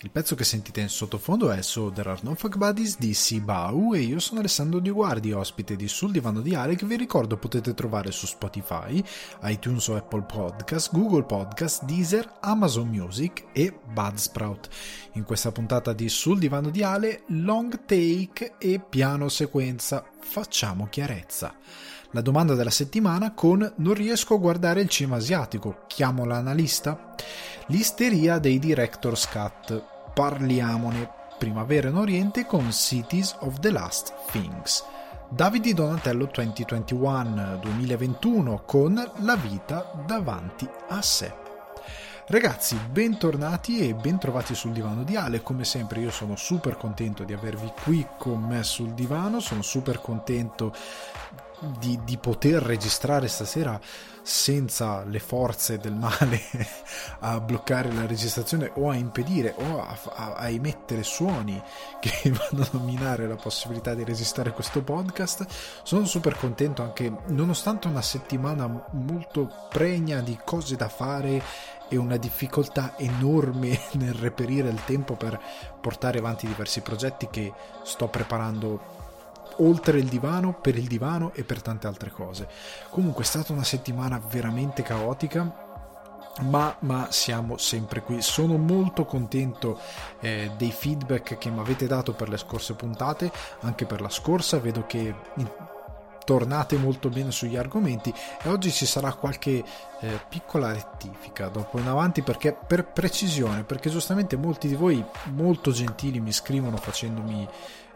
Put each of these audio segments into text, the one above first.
Il pezzo che sentite in sottofondo è So There Are No Fuck Buddies di Sibau e io sono Alessandro Di Guardi, ospite di Sul Divano di Ale che vi ricordo potete trovare su Spotify, iTunes o Apple Podcast, Google Podcast, Deezer, Amazon Music e Budsprout. In questa puntata di Sul Divano di Ale, long take e piano sequenza. Facciamo chiarezza. La domanda della settimana con non riesco a guardare il cinema asiatico, chiamo l'analista? L'isteria dei director's cut parliamone. Primavera in Oriente con Cities of the Last Things. Davide Donatello 2021 2021 con La vita davanti a sé. Ragazzi, bentornati e bentrovati sul divano di Ale. Come sempre, io sono super contento di avervi qui con me sul divano. Sono super contento di, di poter registrare stasera senza le forze del male a bloccare la registrazione o a impedire o a, a, a, emettere suoni che vanno a minare la possibilità di registrare questo podcast. Sono super contento anche nonostante una settimana molto pregna di cose da fare e una difficoltà enorme nel reperire il tempo per portare avanti diversi progetti che sto preparando oltre il divano, per il divano e per tante altre cose. Comunque è stata una settimana veramente caotica. Ma, ma, siamo sempre qui. Sono molto contento eh, dei feedback che mi avete dato per le scorse puntate, anche per la scorsa. Vedo che tornate molto bene sugli argomenti e oggi ci sarà qualche eh, piccola rettifica dopo in avanti perché per precisione, perché giustamente molti di voi molto gentili mi scrivono facendomi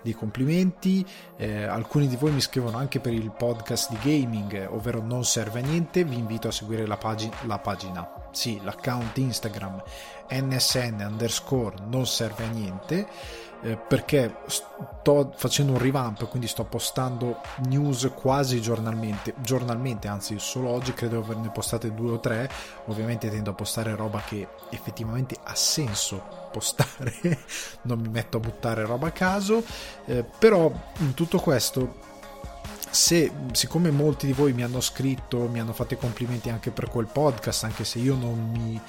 di complimenti. Eh, alcuni di voi mi scrivono anche per il podcast di gaming, ovvero Non serve a niente. Vi invito a seguire la, pagi- la pagina, sì, l'account Instagram nsn underscore non serve a niente eh, perché sto facendo un revamp, quindi sto postando news quasi giornalmente, giornalmente, anzi solo oggi credo averne postate due o tre, ovviamente tendo a postare roba che effettivamente ha senso postare, non mi metto a buttare roba a caso, eh, però in tutto questo se siccome molti di voi mi hanno scritto, mi hanno fatto i complimenti anche per quel podcast, anche se io non mi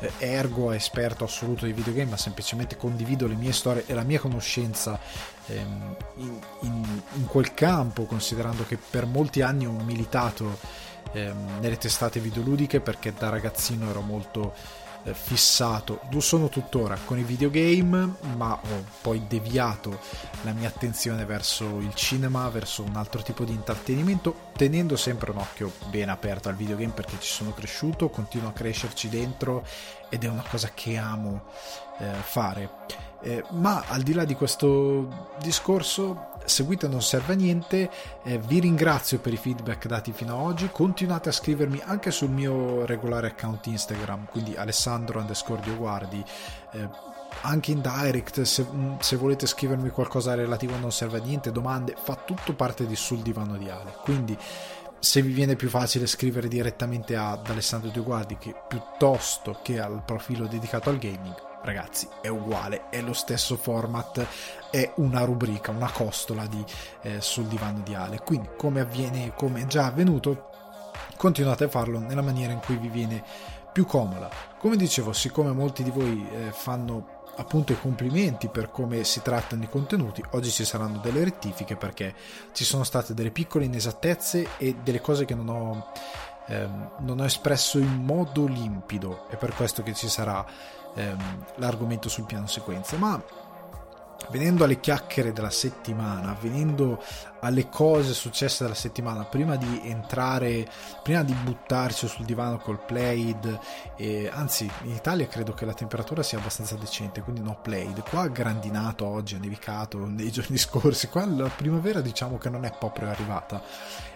eh, ergo esperto assoluto di videogame, ma semplicemente condivido le mie storie e la mia conoscenza ehm, in, in, in, quel campo, considerando che per molti anni ho militato ehm, nelle testate videoludiche perché da ragazzino ero molto fissato, lo sono tuttora con i videogame, ma ho poi deviato la mia attenzione verso il cinema, verso un altro tipo di intrattenimento, tenendo sempre un occhio ben aperto al videogame perché ci sono cresciuto, continuo a crescerci dentro ed è una cosa che amo eh, fare. Eh, ma al di là di questo discorso, seguite non serve a niente, eh, vi ringrazio per i feedback dati fino ad oggi, continuate a scrivermi anche sul mio regolare account Instagram, quindi Alessandro underscore Dioguardi, eh, anche in direct se, mm, se, volete scrivermi qualcosa relativo non serve a niente, domande, fa tutto parte di sul divano di Ale, quindi se vi viene più facile scrivere direttamente ad Alessandro Dioguardi che piuttosto che al profilo dedicato al gaming ragazzi è uguale è lo stesso format è una rubrica una costola di eh, sul divano di Ale. Quindi come avviene come è già avvenuto continuate a farlo nella maniera in cui vi viene più comoda. Come dicevo siccome molti di voi eh, fanno appunto i complimenti per come si trattano i contenuti oggi ci saranno delle rettifiche perché ci sono state delle piccole inesattezze e delle cose che non ho ehm, non ho espresso in modo limpido. È per questo che ci sarà ehm, l'argomento sul piano sequenza, ma venendo alle chiacchiere della settimana, venendo alle cose successe della settimana, prima di entrare, prima di buttarci sul divano col Played, e, anzi in Italia credo che la temperatura sia abbastanza decente, quindi no Played, qua ha grandinato oggi, ha nevicato nei giorni scorsi, qua la primavera diciamo che non è proprio arrivata,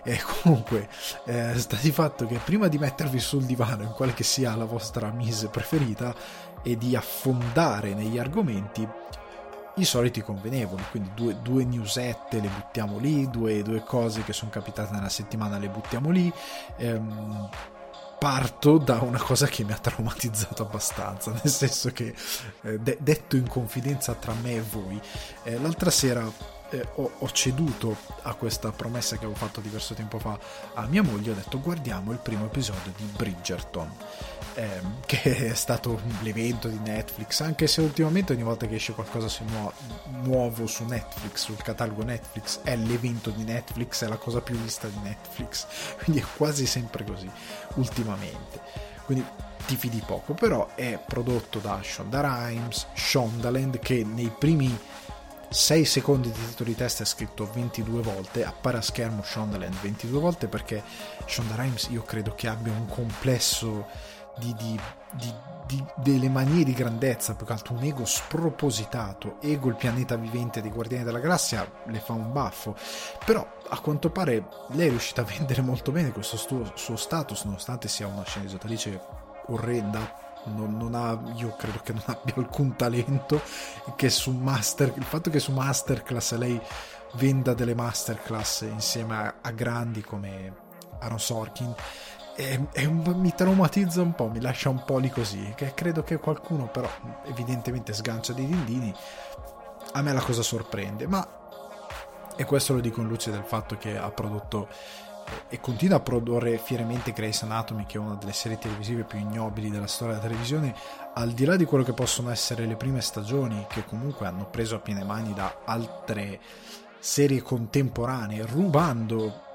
e comunque eh, sta di fatto che prima di mettervi sul divano, in quale che sia la vostra mise preferita, e di affondare negli argomenti i soliti convenevoli, quindi due, due newsette le buttiamo lì, due, due, cose che sono capitate nella settimana le buttiamo lì. Ehm, parto da una cosa che mi ha traumatizzato abbastanza, nel senso che, eh, de- detto in confidenza tra me e voi, eh, l'altra sera eh, ho, ho, ceduto a questa promessa che avevo fatto diverso tempo fa a mia moglie, ho detto guardiamo il primo episodio di Bridgerton, ehm, che è stato l'evento di Netflix, anche se ultimamente ogni volta che esce qualcosa su nuo- nuovo su Netflix, sul catalogo Netflix, è l'evento di Netflix, è la cosa più vista di Netflix, quindi è quasi sempre così ultimamente. Quindi ti fidi poco, però è prodotto da Shonda Rhimes, Shondaland, che nei primi 6 secondi di titolo di testa è scritto 22 volte, appare a schermo Shondaland 22 volte perché Shonda Rhimes io credo che abbia un complesso di, di, di, di, delle manie di grandezza, più che altro un ego spropositato. Ego il pianeta vivente dei Guardiani della Galassia le fa un baffo, però a quanto pare lei è riuscita a vendere molto bene questo suo, suo status, nonostante sia una sceneggiatrice orrenda non, non ha, io credo che non abbia alcun talento che su Master, il fatto che su Masterclass lei venda delle masterclass insieme a, a grandi come Aaron Sorkin è un, mi traumatizza un po', mi lascia un po' lì così, che credo che qualcuno però evidentemente sgancia dei dindini, a me la cosa sorprende, ma e questo lo dico in luce del fatto che ha prodotto e continua a produrre fieramente Grey's Anatomy, che è una delle serie televisive più ignobili della storia della televisione, al di là di quello che possono essere le prime stagioni, che comunque hanno preso a piene mani da altre serie contemporanee, rubando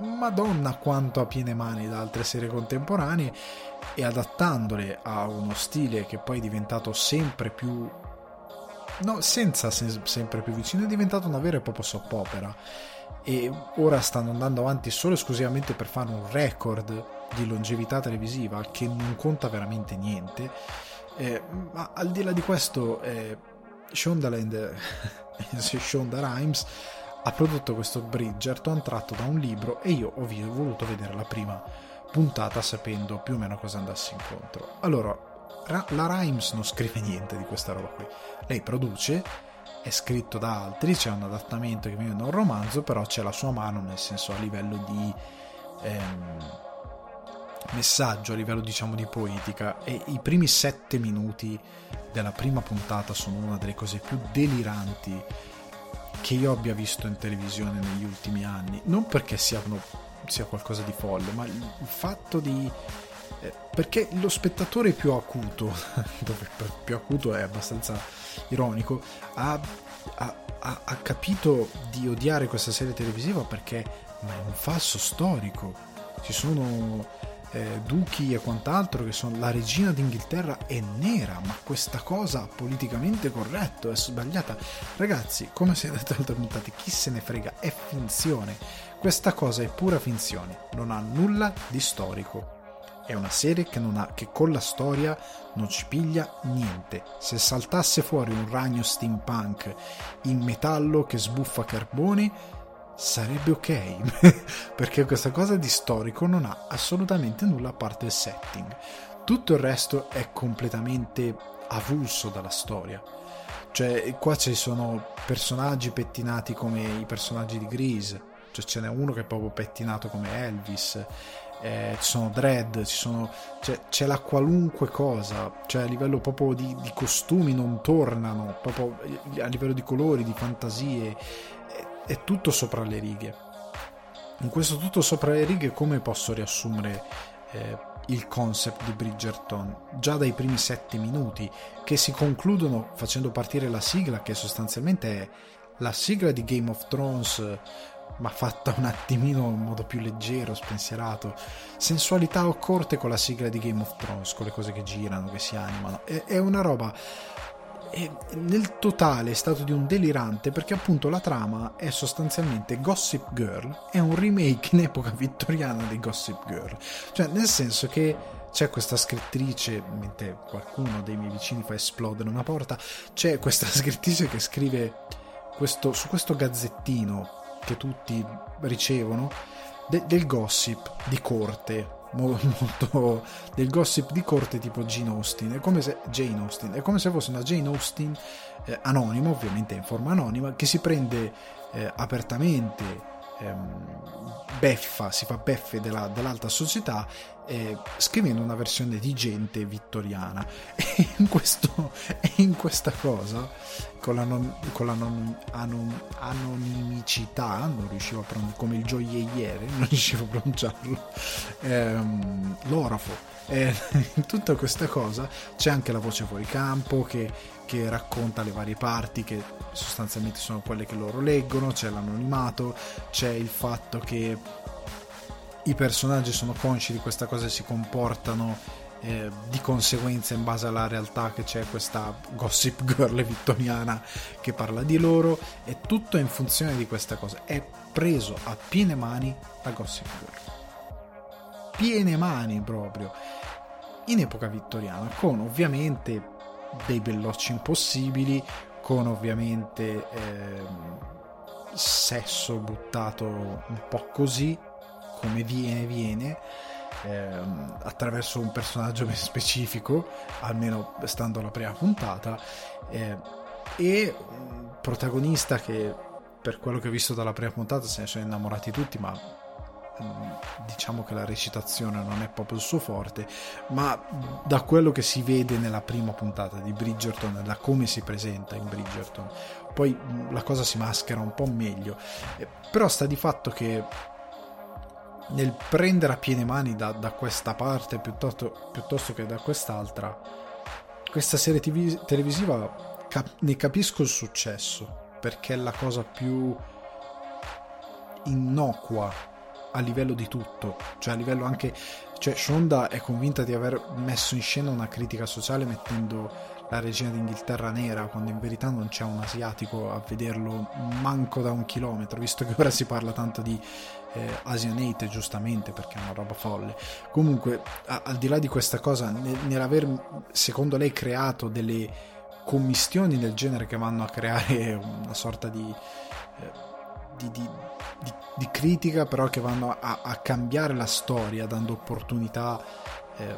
Madonna quanto a piene mani da altre serie contemporanee e adattandole a uno stile che poi è diventato sempre più no, senza se- sempre più vicino, è diventato una vera e propria soap opera e ora stanno andando avanti solo e esclusivamente per fare un record di longevità televisiva che non conta veramente niente. Eh, ma al di là di questo, eh, Shondaland, Shonda Rhimes, ha prodotto questo Bridgerton tratto da un libro e io ho voluto vedere la prima puntata sapendo più o meno cosa andasse incontro. Allora, la Rhimes non scrive niente di questa roba qui. Lei produce è scritto da altri, c'è un adattamento che viene da un romanzo, però c'è la sua mano nel senso a livello di ehm, messaggio, a livello diciamo di poetica e i primi sette minuti della prima puntata sono una delle cose più deliranti che io abbia visto in televisione negli ultimi anni, non perché siano, sia qualcosa di folle, ma il fatto di eh, perché lo spettatore più acuto, dove più acuto è abbastanza ironico, ha, ha, ha, capito di odiare questa serie televisiva perché ma è un falso storico. Ci sono eh, duchi e quant'altro che sono la regina d'Inghilterra è nera, ma questa cosa politicamente corretto è sbagliata. Ragazzi, come si è detto altre puntate, chi se ne frega, è finzione. Questa cosa è pura finzione, non ha nulla di storico è una serie che, ha, che, con la storia non ci piglia niente. Se saltasse fuori un ragno steampunk in metallo che sbuffa carbone, sarebbe ok, perché questa cosa di storico non ha assolutamente nulla a parte il setting. Tutto il resto è completamente avulso dalla storia. Cioè, qua ci sono personaggi pettinati come i personaggi di Grease, cioè ce n'è uno che è proprio pettinato come Elvis eh, ci sono dread, ci sono, cioè, c'è la qualunque cosa, cioè a livello proprio di, di, costumi non tornano, proprio a livello di colori, di fantasie, è, tutto sopra le righe. In questo tutto sopra le righe come posso riassumere eh, il concept di Bridgerton? Già dai primi sette minuti che si concludono facendo partire la sigla che sostanzialmente è la sigla di Game of Thrones ma fatta un attimino in modo più leggero, spensierato. Sensualità o corte con la sigla di Game of Thrones, con le cose che girano, che si animano. È, è una roba. È, nel totale è stato di un delirante perché appunto la trama è sostanzialmente Gossip Girl, è un remake in epoca vittoriana di Gossip Girl. Cioè, nel senso che c'è questa scrittrice, mentre qualcuno dei miei vicini fa esplodere una porta, c'è questa scrittrice che scrive questo, su questo gazzettino che tutti ricevono de- del gossip di corte molto del gossip di corte tipo Jane Austen. È come se, Jane Austen, è come se fosse una Jane Austen eh, anonima ovviamente in forma anonima che si prende eh, apertamente ehm, beffa si fa beffe della, dell'alta società eh, scrivendo una versione di gente vittoriana. E in, questo, in questa cosa con, l'anon, con l'anonimicità non riuscivo a pronunciare come il gioielliere non riuscivo a pronunciarlo ehm, l'orafo. Eh, in tutta questa cosa c'è anche la voce fuori campo che, che racconta le varie parti che sostanzialmente sono quelle che loro leggono c'è l'anonimato c'è il fatto che i personaggi sono consci di questa cosa e si comportano eh, di conseguenza in base alla realtà che c'è questa gossip girl vittoriana che parla di loro è tutto in funzione di questa cosa. È preso a piene mani la gossip girl. Piene mani proprio. In epoca vittoriana con ovviamente dei bellocci impossibili con ovviamente eh, sesso buttato un po' così come viene viene ehm, attraverso un personaggio ben specifico almeno stando alla prima puntata eh, e un protagonista che per quello che ho visto dalla prima puntata se ne sono innamorati tutti ma mm, diciamo che la recitazione non è proprio il suo forte ma da quello che si vede nella prima puntata di Bridgerton da come si presenta in Bridgerton poi mm, la cosa si maschera un po' meglio eh, però sta di fatto che nel prendere a piene mani da, da questa parte piuttosto, piuttosto, che da quest'altra, questa serie TV, televisiva cap- ne capisco il successo perché è la cosa più innocua a livello di tutto, cioè a livello anche cioè Shonda è convinta di aver messo in scena una critica sociale mettendo la regina d'Inghilterra nera, quando in verità non c'è un asiatico a vederlo manco da un chilometro, visto che ora si parla tanto di eh, Asianate, giustamente, perché è una roba folle. Comunque, a, al di là di questa cosa, nell'aver, secondo lei, creato delle commistioni del genere che vanno a creare una sorta di... Eh, di, di, di, critica, però che vanno a, a, cambiare la storia, dando opportunità eh,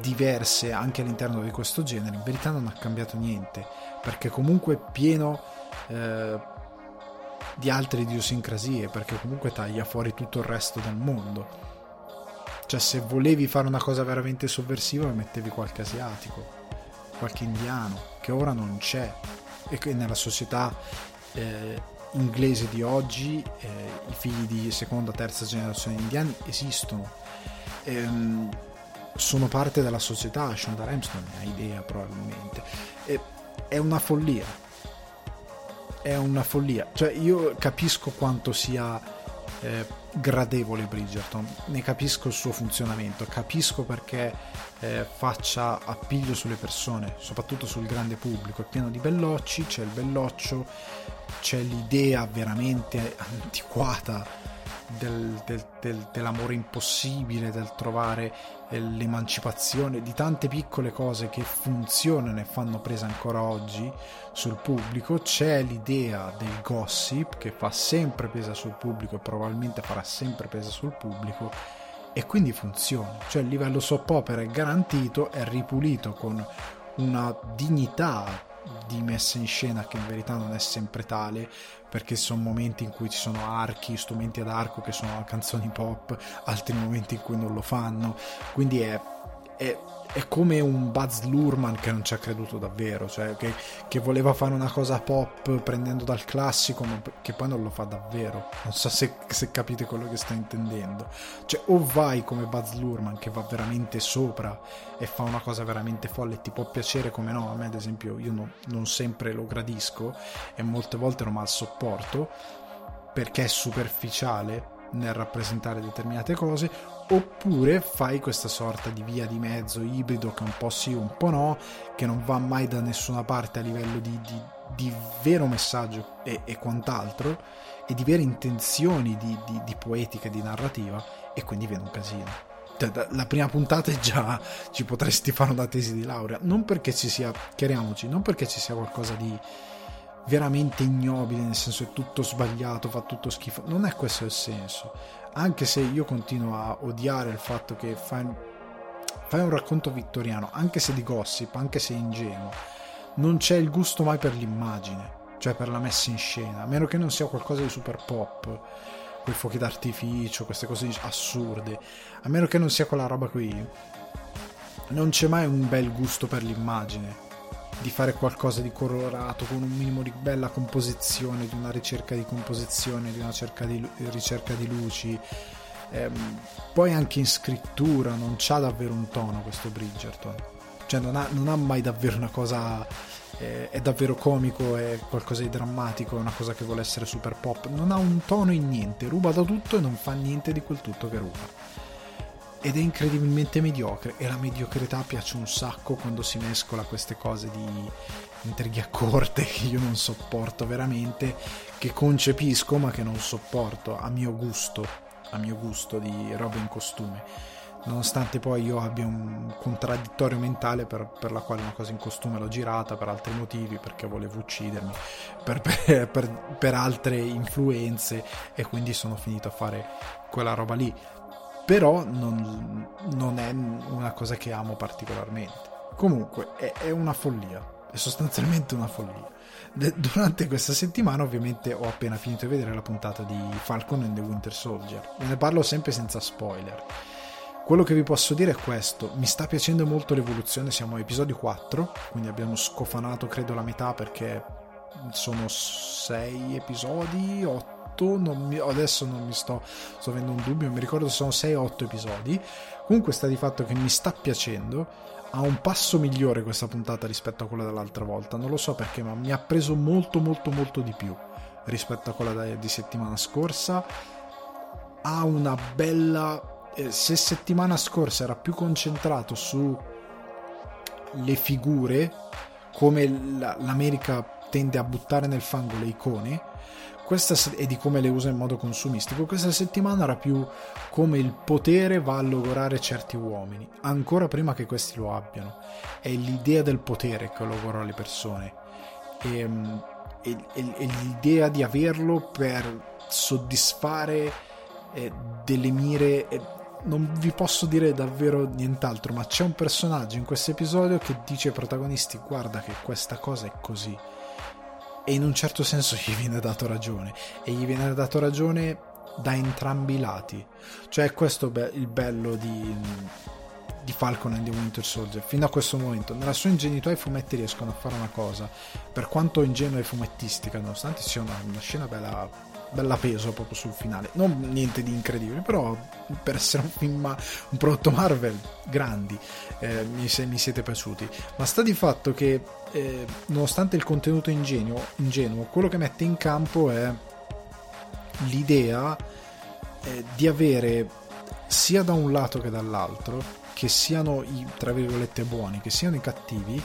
diverse anche all'interno di questo genere, in verità non ha cambiato niente, perché comunque è pieno eh, di altre idiosincrasie, perché comunque taglia fuori tutto il resto del mondo. Cioè se volevi fare una cosa veramente sovversiva mettevi qualche asiatico, qualche indiano, che ora non c'è e che nella società eh, inglese di oggi eh, i figli di seconda, terza generazione indiani esistono. Ehm, sono parte della società, Shonda Rhimes non ne ha idea probabilmente. E, è una follia. È una follia. Cioè io capisco quanto sia eh, gradevole Bridgerton, ne capisco il suo funzionamento, capisco perché eh, faccia appiglio sulle persone, soprattutto sul grande pubblico. È pieno di bellocci, c'è il belloccio, c'è l'idea veramente antiquata del, del, del, dell'amore impossibile, del trovare l'emancipazione, di tante piccole cose che funzionano e fanno presa ancora oggi sul pubblico. C'è l'idea del gossip che fa sempre presa sul pubblico e probabilmente farà sempre presa sul pubblico e quindi funziona. Cioè il livello soap opera è garantito, è ripulito con una dignità di messa in scena che in verità non è sempre tale perché sono momenti in cui ci sono archi, strumenti ad arco che sono canzoni pop, altri momenti in cui non lo fanno, quindi è, è è come un Buzz Lurman che non ci ha creduto davvero, cioè che, che, voleva fare una cosa pop prendendo dal classico, ma che poi non lo fa davvero. Non so se, se capite quello che sto intendendo. Cioè, o vai come Buzz Lurman che va veramente sopra e fa una cosa veramente folle, e ti può piacere come no. A me, ad esempio, io no, non sempre lo gradisco e molte volte non mal sopporto perché è superficiale nel rappresentare determinate cose oppure fai questa sorta di via di mezzo ibrido che un po' sì, un po' no, che non va mai da nessuna parte a livello di, di, di vero messaggio e, e, quant'altro, e di vere intenzioni di, di poetica e di narrativa, e quindi viene un casino. Cioè, la prima puntata è già ci potresti fare una tesi di laurea, non perché ci sia, chiariamoci, non perché ci sia qualcosa di veramente ignobile, nel senso è tutto sbagliato, fa tutto schifo, non è questo il senso anche se io continuo a odiare il fatto che fai, fai un racconto vittoriano, anche se di gossip, anche se ingenuo, non c'è il gusto mai per l'immagine, cioè per la messa in scena, a meno che non sia qualcosa di super pop. quei fuochi d'artificio, queste cose assurde. A meno che non sia quella roba qui, non c'è mai un bel gusto per l'immagine di fare qualcosa di colorato con un minimo di bella composizione, di una ricerca di composizione, di una di, ricerca di luci. Ehm, poi anche in scrittura non c'ha davvero un tono questo Bridgerton, cioè non ha, non ha mai davvero una cosa eh, è davvero comico, è qualcosa di drammatico, è una cosa che vuole essere super pop, non ha un tono in niente, ruba da tutto e non fa niente di quel tutto che ruba. Ed è incredibilmente mediocre e la mediocrità piace un sacco quando si mescola queste cose di intrighi a corte che io non sopporto veramente, che concepisco ma che non sopporto a mio gusto, a mio gusto di roba in costume nonostante poi io abbia un contraddittorio mentale per, per, la quale una cosa in costume l'ho girata per altri motivi, perché volevo uccidermi, per, per, per, altre influenze e quindi sono finito a fare quella roba lì. Però non, non è una cosa che amo particolarmente. Comunque è, è una follia, è sostanzialmente una follia. Durante questa settimana ovviamente ho appena finito di vedere la puntata di Falcon and the Winter Soldier. Ne parlo sempre senza spoiler quello che vi posso dire è questo, mi sta piacendo molto l'evoluzione, siamo a episodio 4, quindi abbiamo scofanato credo la metà perché sono 6 episodi, 8, non mi, adesso non mi sto, sto avendo un dubbio, mi ricordo se sono 6 o 8 episodi, comunque sta di fatto che mi sta piacendo, ha un passo migliore questa puntata rispetto a quella dell'altra volta, non lo so perché, ma mi ha preso molto molto molto di più rispetto a quella di settimana scorsa, ha una bella eh, se settimana scorsa era più concentrato su le figure, come l'America tende a buttare nel fango le icone, questa, e di come le usa in modo consumistico, questa settimana era più come il potere va a logorare certi uomini, ancora prima che questi lo abbiano. È l'idea del potere che logora le persone. E, e, e l'idea di averlo per soddisfare eh, delle mire eh, non vi posso dire davvero nient'altro, ma c'è un personaggio in questo episodio che dice ai protagonisti guarda che questa cosa è così. E in un certo senso gli viene dato ragione. E gli viene dato ragione da entrambi i lati. Cioè questo è il bello di, di Falcon and the Winter Soldier. Fino a questo momento, nella sua ingenuità i fumetti riescono a fare una cosa. Per quanto ingenua e fumettistica, nonostante sia una, una scena bella bella peso proprio sul finale. Non niente di incredibile, però per essere un film, un prodotto Marvel, grandi, eh, mi, se, mi, siete piaciuti. Ma sta di fatto che, eh, nonostante il contenuto ingenuo, ingenuo, quello che mette in campo è l'idea eh, di avere sia da un lato che dall'altro, che siano i tra virgolette buoni, che siano i cattivi,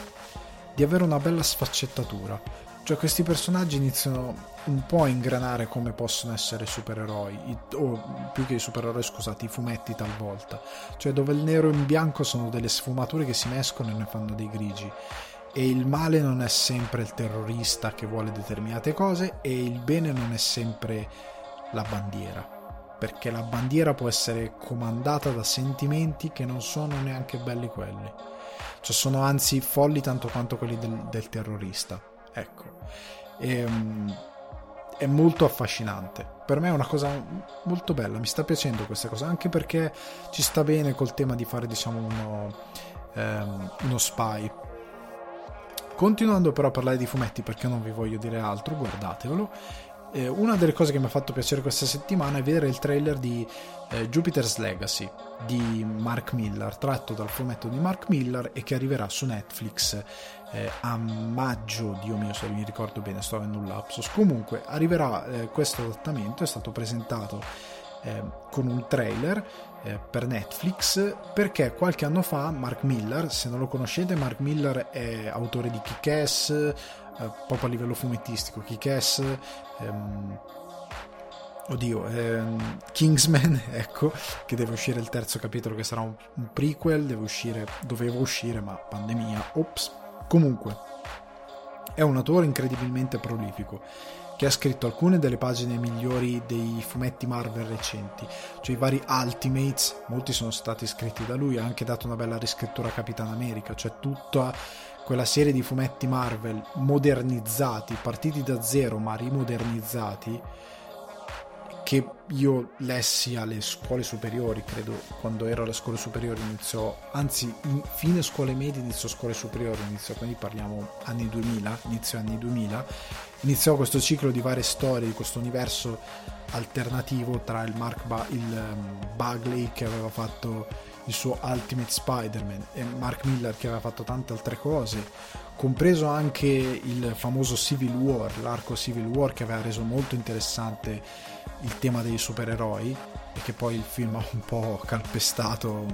di avere una bella sfaccettatura. Cioè questi personaggi iniziano un po' a ingranare come possono essere i supereroi, o più che i supereroi, scusate, i fumetti talvolta, cioè dove il nero e il bianco sono delle sfumature che si mescolano e ne fanno dei grigi. E il male non è sempre il terrorista che vuole determinate cose e il bene non è sempre la bandiera, perché la bandiera può essere comandata da sentimenti che non sono neanche belli quelli, cioè sono anzi folli tanto quanto quelli del, del terrorista. Ecco. E, ehm, è molto affascinante. Per me è una cosa molto bella, mi sta piacendo questa cosa, anche perché ci sta bene col tema di fare, diciamo, uno, ehm, uno spy. Continuando però a parlare di fumetti, perché non vi voglio dire altro, guardatevelo. Eh, una delle cose che mi ha fatto piacere questa settimana è vedere il trailer di eh, Jupiter's Legacy di Mark Miller, tratto dal fumetto di Mark Miller e che arriverà su Netflix eh, a maggio, Dio mio se mi ricordo bene, sto avendo un lapsus. Comunque arriverà eh, questo adattamento, è stato presentato eh, con un trailer eh, per Netflix perché qualche anno fa Mark Miller, se non lo conoscete, Mark Miller è autore di Kick-Ass, eh, proprio a livello fumettistico, Kick-Ass, ehm, oddio, ehm, Kingsman, ecco, che deve uscire il terzo capitolo che sarà un, un prequel, deve uscire, doveva uscire, ma pandemia, ops, Comunque, è un autore incredibilmente prolifico che ha scritto alcune delle pagine migliori dei fumetti Marvel recenti, cioè i vari Ultimates, molti sono stati scritti da lui, ha anche dato una bella riscrittura a Capitan America, cioè tutta quella serie di fumetti Marvel modernizzati, partiti da zero ma rimodernizzati, che io lessi alle scuole superiori, credo quando ero alle scuole superiori iniziò, anzi fine scuole medie iniziò scuole superiori, iniziò, quindi parliamo anni 2000, inizio anni 2000, iniziò questo ciclo di varie storie, di questo universo alternativo tra il Mark ba- il, um, Bagley che aveva fatto il suo Ultimate Spider-Man e Mark Miller che aveva fatto tante altre cose, compreso anche il famoso Civil War, l'arco Civil War che aveva reso molto interessante il tema dei supereroi e che poi il film ha un po' calpestato.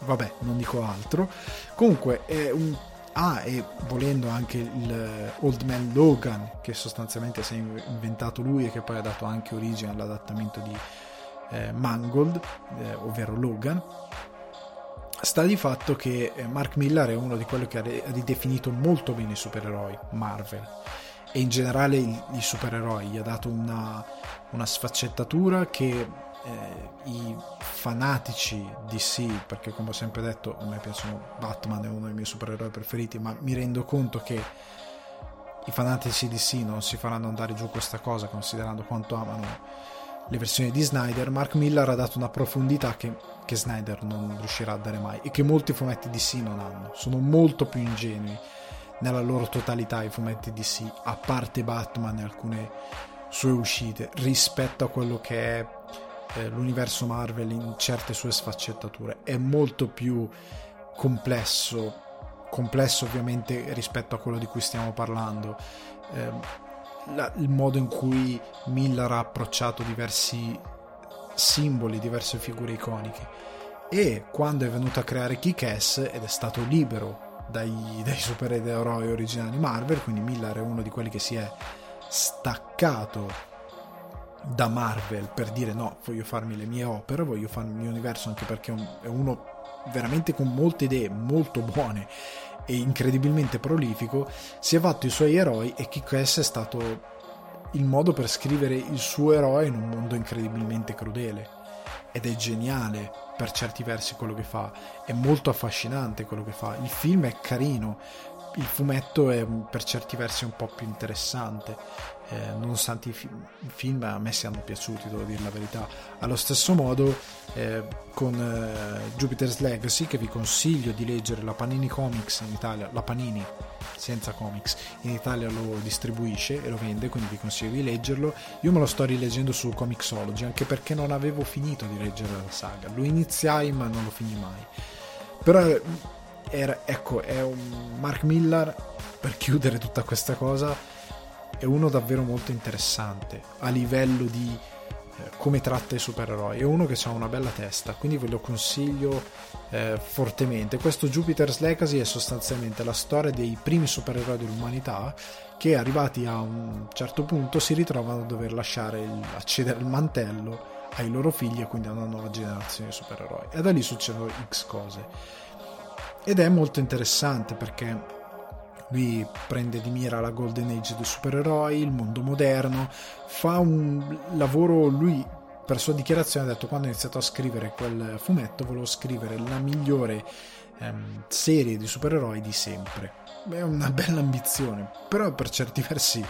Vabbè, non dico altro. Comunque è un Ah, e volendo anche il Old Man Logan, che sostanziamente si è inventato lui e che poi ha dato anche origine all'adattamento di eh, Mangold, eh, ovvero Logan. Sta di fatto che eh, Mark Miller è uno di quelli che ha ridefinito molto bene i supereroi, Marvel, e in generale i, supereroi, gli ha dato una, una sfaccettatura che eh, i fanatici DC, perché come ho sempre detto a me piacciono Batman, è uno dei miei supereroi preferiti, ma mi rendo conto che i fanatici DC non si faranno andare giù questa cosa considerando quanto amano le versioni di Snyder, Mark Miller ha dato una profondità che, che Snyder non riuscirà a dare mai e che molti fumetti DC non hanno, sono molto più ingenui nella loro totalità i fumetti DC, a parte Batman e alcune sue uscite, rispetto a quello che è eh, l'universo Marvel in certe sue sfaccettature. È molto più complesso, complesso ovviamente rispetto a quello di cui stiamo parlando. Eh, la, il modo in cui Miller ha approcciato diversi simboli, diverse figure iconiche. E quando è venuto a creare Kick-Ass ed è stato libero dai, dai supereroi originali Marvel, quindi Miller è uno di quelli che si è staccato da Marvel per dire no, voglio farmi le mie opere, voglio farmi il mio universo anche perché è uno veramente con molte idee molto buone e incredibilmente prolifico, si è fatto i suoi eroi e Kick-Ass è stato il modo per scrivere il suo eroe in un mondo incredibilmente crudele. Ed è geniale per certi versi quello che fa, è molto affascinante quello che fa. Il film è carino, il fumetto è per certi versi un po' più interessante, eh, nonostante i, fi- film a me siano piaciuti, devo dire la verità. Allo stesso modo, eh, con eh, Jupiter's Legacy, che vi consiglio di leggere la Panini Comics in Italia, la Panini senza comics in Italia lo distribuisce e lo vende, quindi vi consiglio di leggerlo. Io me lo sto rileggendo su Comixology, anche perché non avevo finito di leggere la saga. Lo iniziai, ma non lo finì mai. Però era, ecco, è un Mark Millar per chiudere tutta questa cosa è uno davvero molto interessante a livello di eh, come tratta i supereroi. È uno che ha una bella testa quindi ve lo consiglio eh, fortemente. Questo Jupiter's Legacy è sostanzialmente la storia dei primi supereroi dell'umanità che arrivati a un certo punto si ritrovano a dover lasciare il, accedere il mantello ai loro figli e quindi a una nuova generazione di supereroi. E da lì succedono x cose. Ed è molto interessante perché lui prende di mira la golden age dei supereroi, il mondo moderno, fa un lavoro, lui per sua dichiarazione ha detto quando ho iniziato a scrivere quel fumetto volevo scrivere la migliore ehm, serie di supereroi di sempre. È una bella ambizione, però per certi versi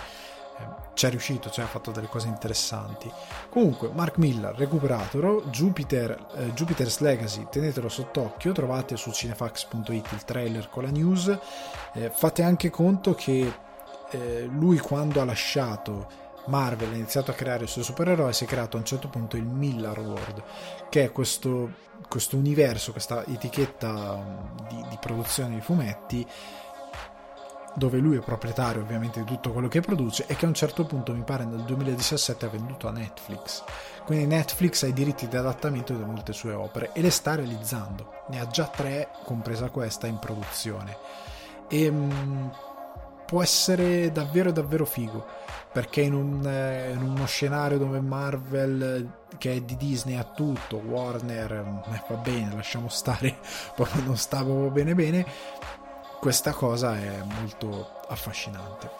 ci è riuscito, cioè ha fatto delle cose interessanti. Comunque, Mark Miller, recuperatelo, Jupiter, eh, Jupiter's Legacy, tenetelo sott'occhio, trovate su cinefax.it il trailer con la news. Eh, fate anche conto che eh, lui quando ha lasciato Marvel ha iniziato a creare i suoi supereroi, si è creato a un certo punto il Miller World, che è questo, questo universo, questa etichetta di, di produzione di fumetti dove lui è proprietario ovviamente di tutto quello che produce e che a un certo punto mi pare nel 2017 ha venduto a Netflix. Quindi Netflix ha i diritti di adattamento di molte sue opere e le sta realizzando. Ne ha già tre, compresa questa, in produzione. E mh, mm, può essere davvero davvero figo perché in, un, eh, in, uno scenario dove Marvel che è di Disney ha tutto Warner eh, va bene lasciamo stare proprio non stavo bene bene questa cosa è molto affascinante.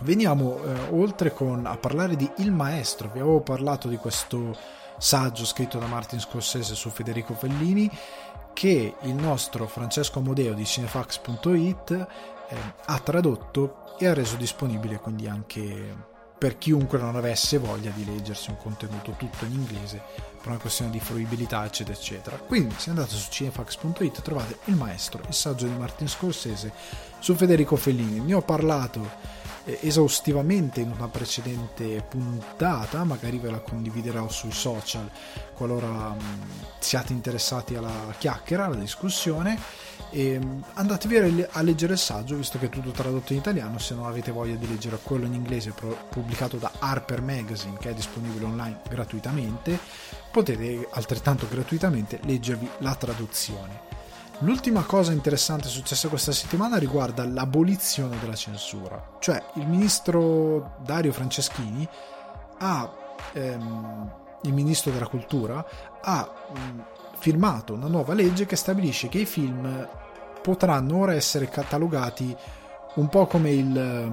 Veniamo eh, oltre con, a parlare di Il Maestro. Vi avevo parlato di questo saggio scritto da Martin Scorsese su Federico Fellini che il nostro Francesco Amodeo di cinefax.it eh, ha tradotto e ha reso disponibile quindi anche per chiunque non avesse voglia di leggersi un contenuto tutto in inglese per una questione di fruibilità eccetera eccetera. Quindi se andate su cinefax.it trovate il maestro il saggio di Martin Scorsese su Federico Fellini. Ne ho parlato esaustivamente in una precedente puntata magari ve la condividerò sui social qualora mh, siate interessati alla chiacchiera alla discussione. E andatevi a leggere il saggio visto che è tutto tradotto in italiano se non avete voglia di leggere quello in inglese pubblicato da Harper Magazine che è disponibile online gratuitamente potete altrettanto gratuitamente leggervi la traduzione L'ultima cosa interessante successa questa settimana riguarda l'abolizione della censura, cioè il ministro Dario Franceschini ha, ehm, il ministro della cultura, ha mh, firmato una nuova legge che stabilisce che i film potranno ora essere catalogati un po' come il,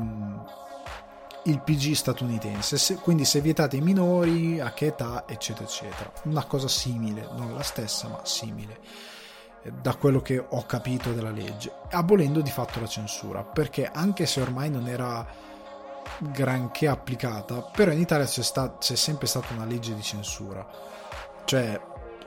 il PG statunitense, se, quindi se vietate ai minori, a che età, eccetera, eccetera. Una cosa simile, non la stessa, ma simile da quello che ho capito della legge, abolendo di fatto la censura, perché anche se ormai non era granché applicata, però in Italia c'è, sta, c'è sempre stata una legge di censura, cioè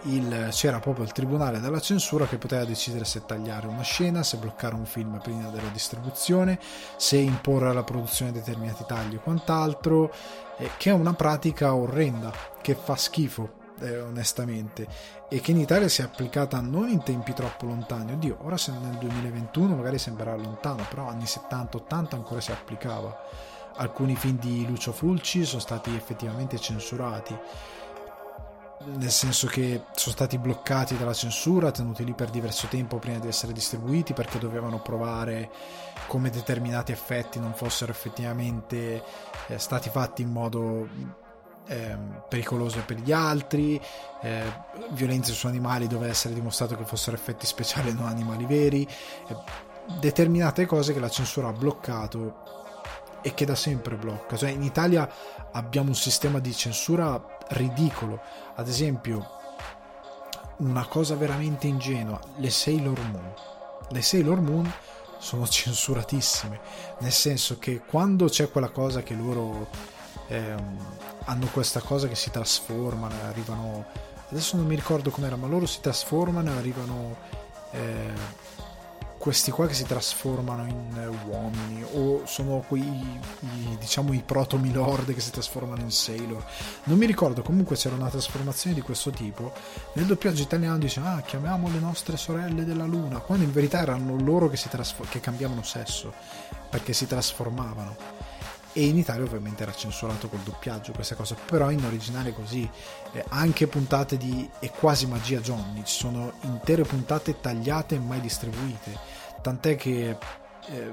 il, c'era proprio il tribunale della censura che poteva decidere se tagliare una scena, se bloccare un film prima della distribuzione, se imporre alla produzione determinati tagli o quant'altro, eh, che è una pratica orrenda, che fa schifo. Eh, onestamente e che in Italia si è applicata non in tempi troppo lontani. Oddio ora se nel 2021 magari sembrerà lontano però anni 70-80 ancora si applicava. Alcuni film di Lucio Fulci sono stati effettivamente censurati nel senso che sono stati bloccati dalla censura, tenuti lì per diverso tempo prima di essere distribuiti perché dovevano provare come determinati effetti non fossero effettivamente eh, stati fatti in modo eh, pericoloso per gli altri, eh, violenze su animali dove essere dimostrato che fossero effetti speciali e non animali veri, eh, determinate cose che la censura ha bloccato e che da sempre blocca. Cioè in Italia abbiamo un sistema di censura ridicolo. Ad esempio, una cosa veramente ingenua, le Sailor Moon. Le Sailor Moon sono censuratissime, nel senso che quando c'è quella cosa che loro ehm, hanno questa cosa che si trasformano e arrivano... Adesso non mi ricordo com'era, ma loro si trasformano e arrivano... Eh, questi qua che si trasformano in uomini o sono quei i, diciamo i proto milord che si trasformano in sailor. Non mi ricordo comunque c'era una trasformazione di questo tipo. Nel doppiaggio italiano dice ah chiamiamo le nostre sorelle della luna quando in verità erano loro che, trasfor- che cambiavano sesso perché si trasformavano e in Italia ovviamente era censurato col doppiaggio questa cosa però in originale così eh, anche puntate di E quasi magia Johnny ci sono intere puntate tagliate e mai distribuite tant'è che, eh,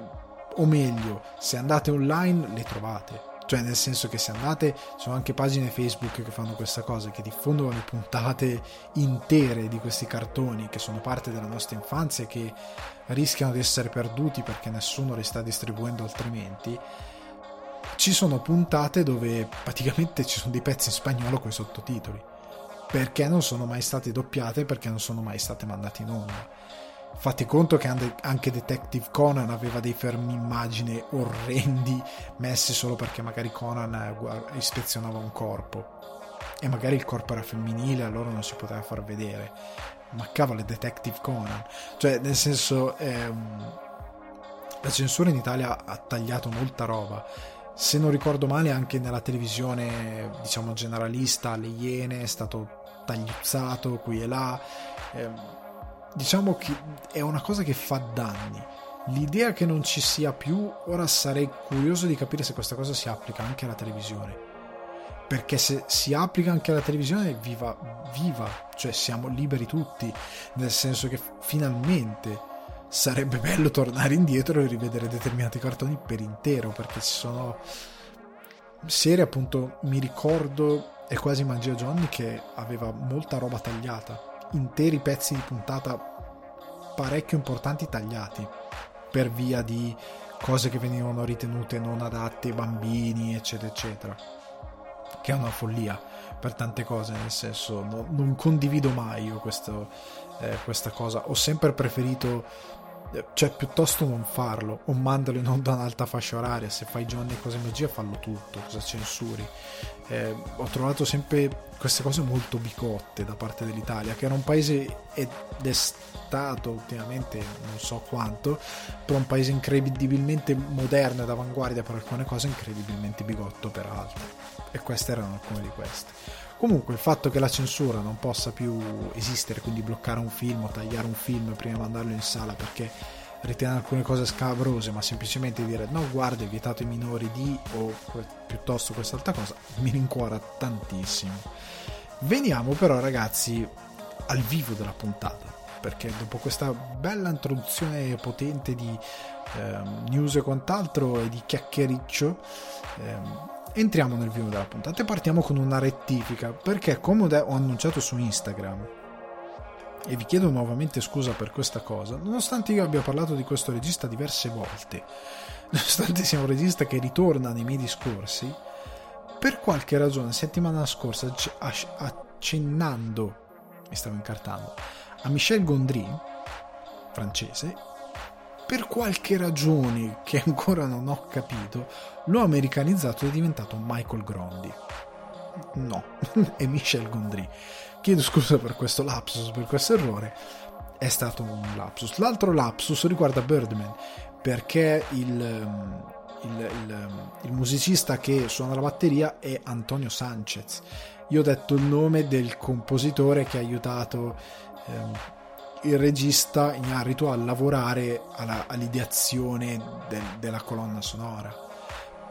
o meglio, se andate online le trovate. Cioè, nel senso che se andate, ci sono anche pagine Facebook che fanno questa cosa, che diffondono le puntate intere di questi cartoni che sono parte della nostra infanzia e che rischiano di essere perduti perché nessuno li sta distribuendo altrimenti. Ci sono puntate dove praticamente ci sono dei pezzi in spagnolo con i sottotitoli perché non sono mai state doppiate, perché non sono mai state mandate in onda. Fate conto che anche Detective Conan aveva dei fermi immagine orrendi messi solo perché magari Conan ispezionava un corpo. E magari il corpo era femminile allora non si poteva far vedere. Ma cavolo Detective Conan. Cioè nel senso ehm, la censura in Italia ha tagliato molta roba se non ricordo male anche nella televisione diciamo generalista alle Iene è stato tagliuzzato qui e là ehm, diciamo che è una cosa che fa danni. L'idea che non ci sia più, ora sarei curioso di capire se questa cosa si applica anche alla televisione. Perché se si applica anche alla televisione, viva, viva, cioè siamo liberi tutti, nel senso che finalmente sarebbe bello tornare indietro e rivedere determinati cartoni per intero, perché ci sono serie appunto, mi ricordo, è quasi Magia Johnny che aveva molta roba tagliata interi pezzi di puntata parecchio importanti tagliati per via di cose che venivano ritenute non adatte ai bambini, eccetera, eccetera. Che è una follia per tante cose, nel senso, no, non condivido mai io questo, eh, questa cosa. Ho sempre preferito cioè piuttosto non farlo. O mandalo in onda ad alta fascia oraria. Se fai Johnny e cose magia fallo tutto. Cosa censuri? Eh, ho trovato sempre queste cose molto bicotte da parte dell'Italia che era un paese ed è stato ultimamente non so quanto però un paese incredibilmente moderno ed avanguardia per alcune cose incredibilmente bigotto per altre. E queste erano alcune di queste Comunque il fatto che la censura non possa più esistere, quindi bloccare un film o tagliare un film prima di mandarlo in sala perché ritiene alcune cose scabrose, ma semplicemente dire no, guarda, è vietato ai minori di o piuttosto quest'altra cosa, mi rincuora tantissimo. Veniamo però ragazzi al vivo della puntata, perché dopo questa bella introduzione potente di eh, news e quant'altro e di chiacchiericcio, eh, entriamo nel vivo della puntata e partiamo con una rettifica perché come ho annunciato su Instagram e vi chiedo nuovamente scusa per questa cosa nonostante io abbia parlato di questo regista diverse volte nonostante sia un regista che ritorna nei miei discorsi per qualche ragione settimana scorsa accennando mi stavo incartando a Michel Gondry francese per qualche ragione che ancora non ho capito, l'ho americanizzato e è diventato Michael Grondi. No, è Michel Gondry. Chiedo scusa per questo lapsus, per questo errore. È stato un lapsus. L'altro lapsus riguarda Birdman, perché il, ehm, il, il, ehm, il musicista che suona la batteria è Antonio Sanchez. Io ho detto il nome del compositore che ha aiutato ehm, il regista Ignarito a lavorare alla, all'ideazione del, della colonna sonora.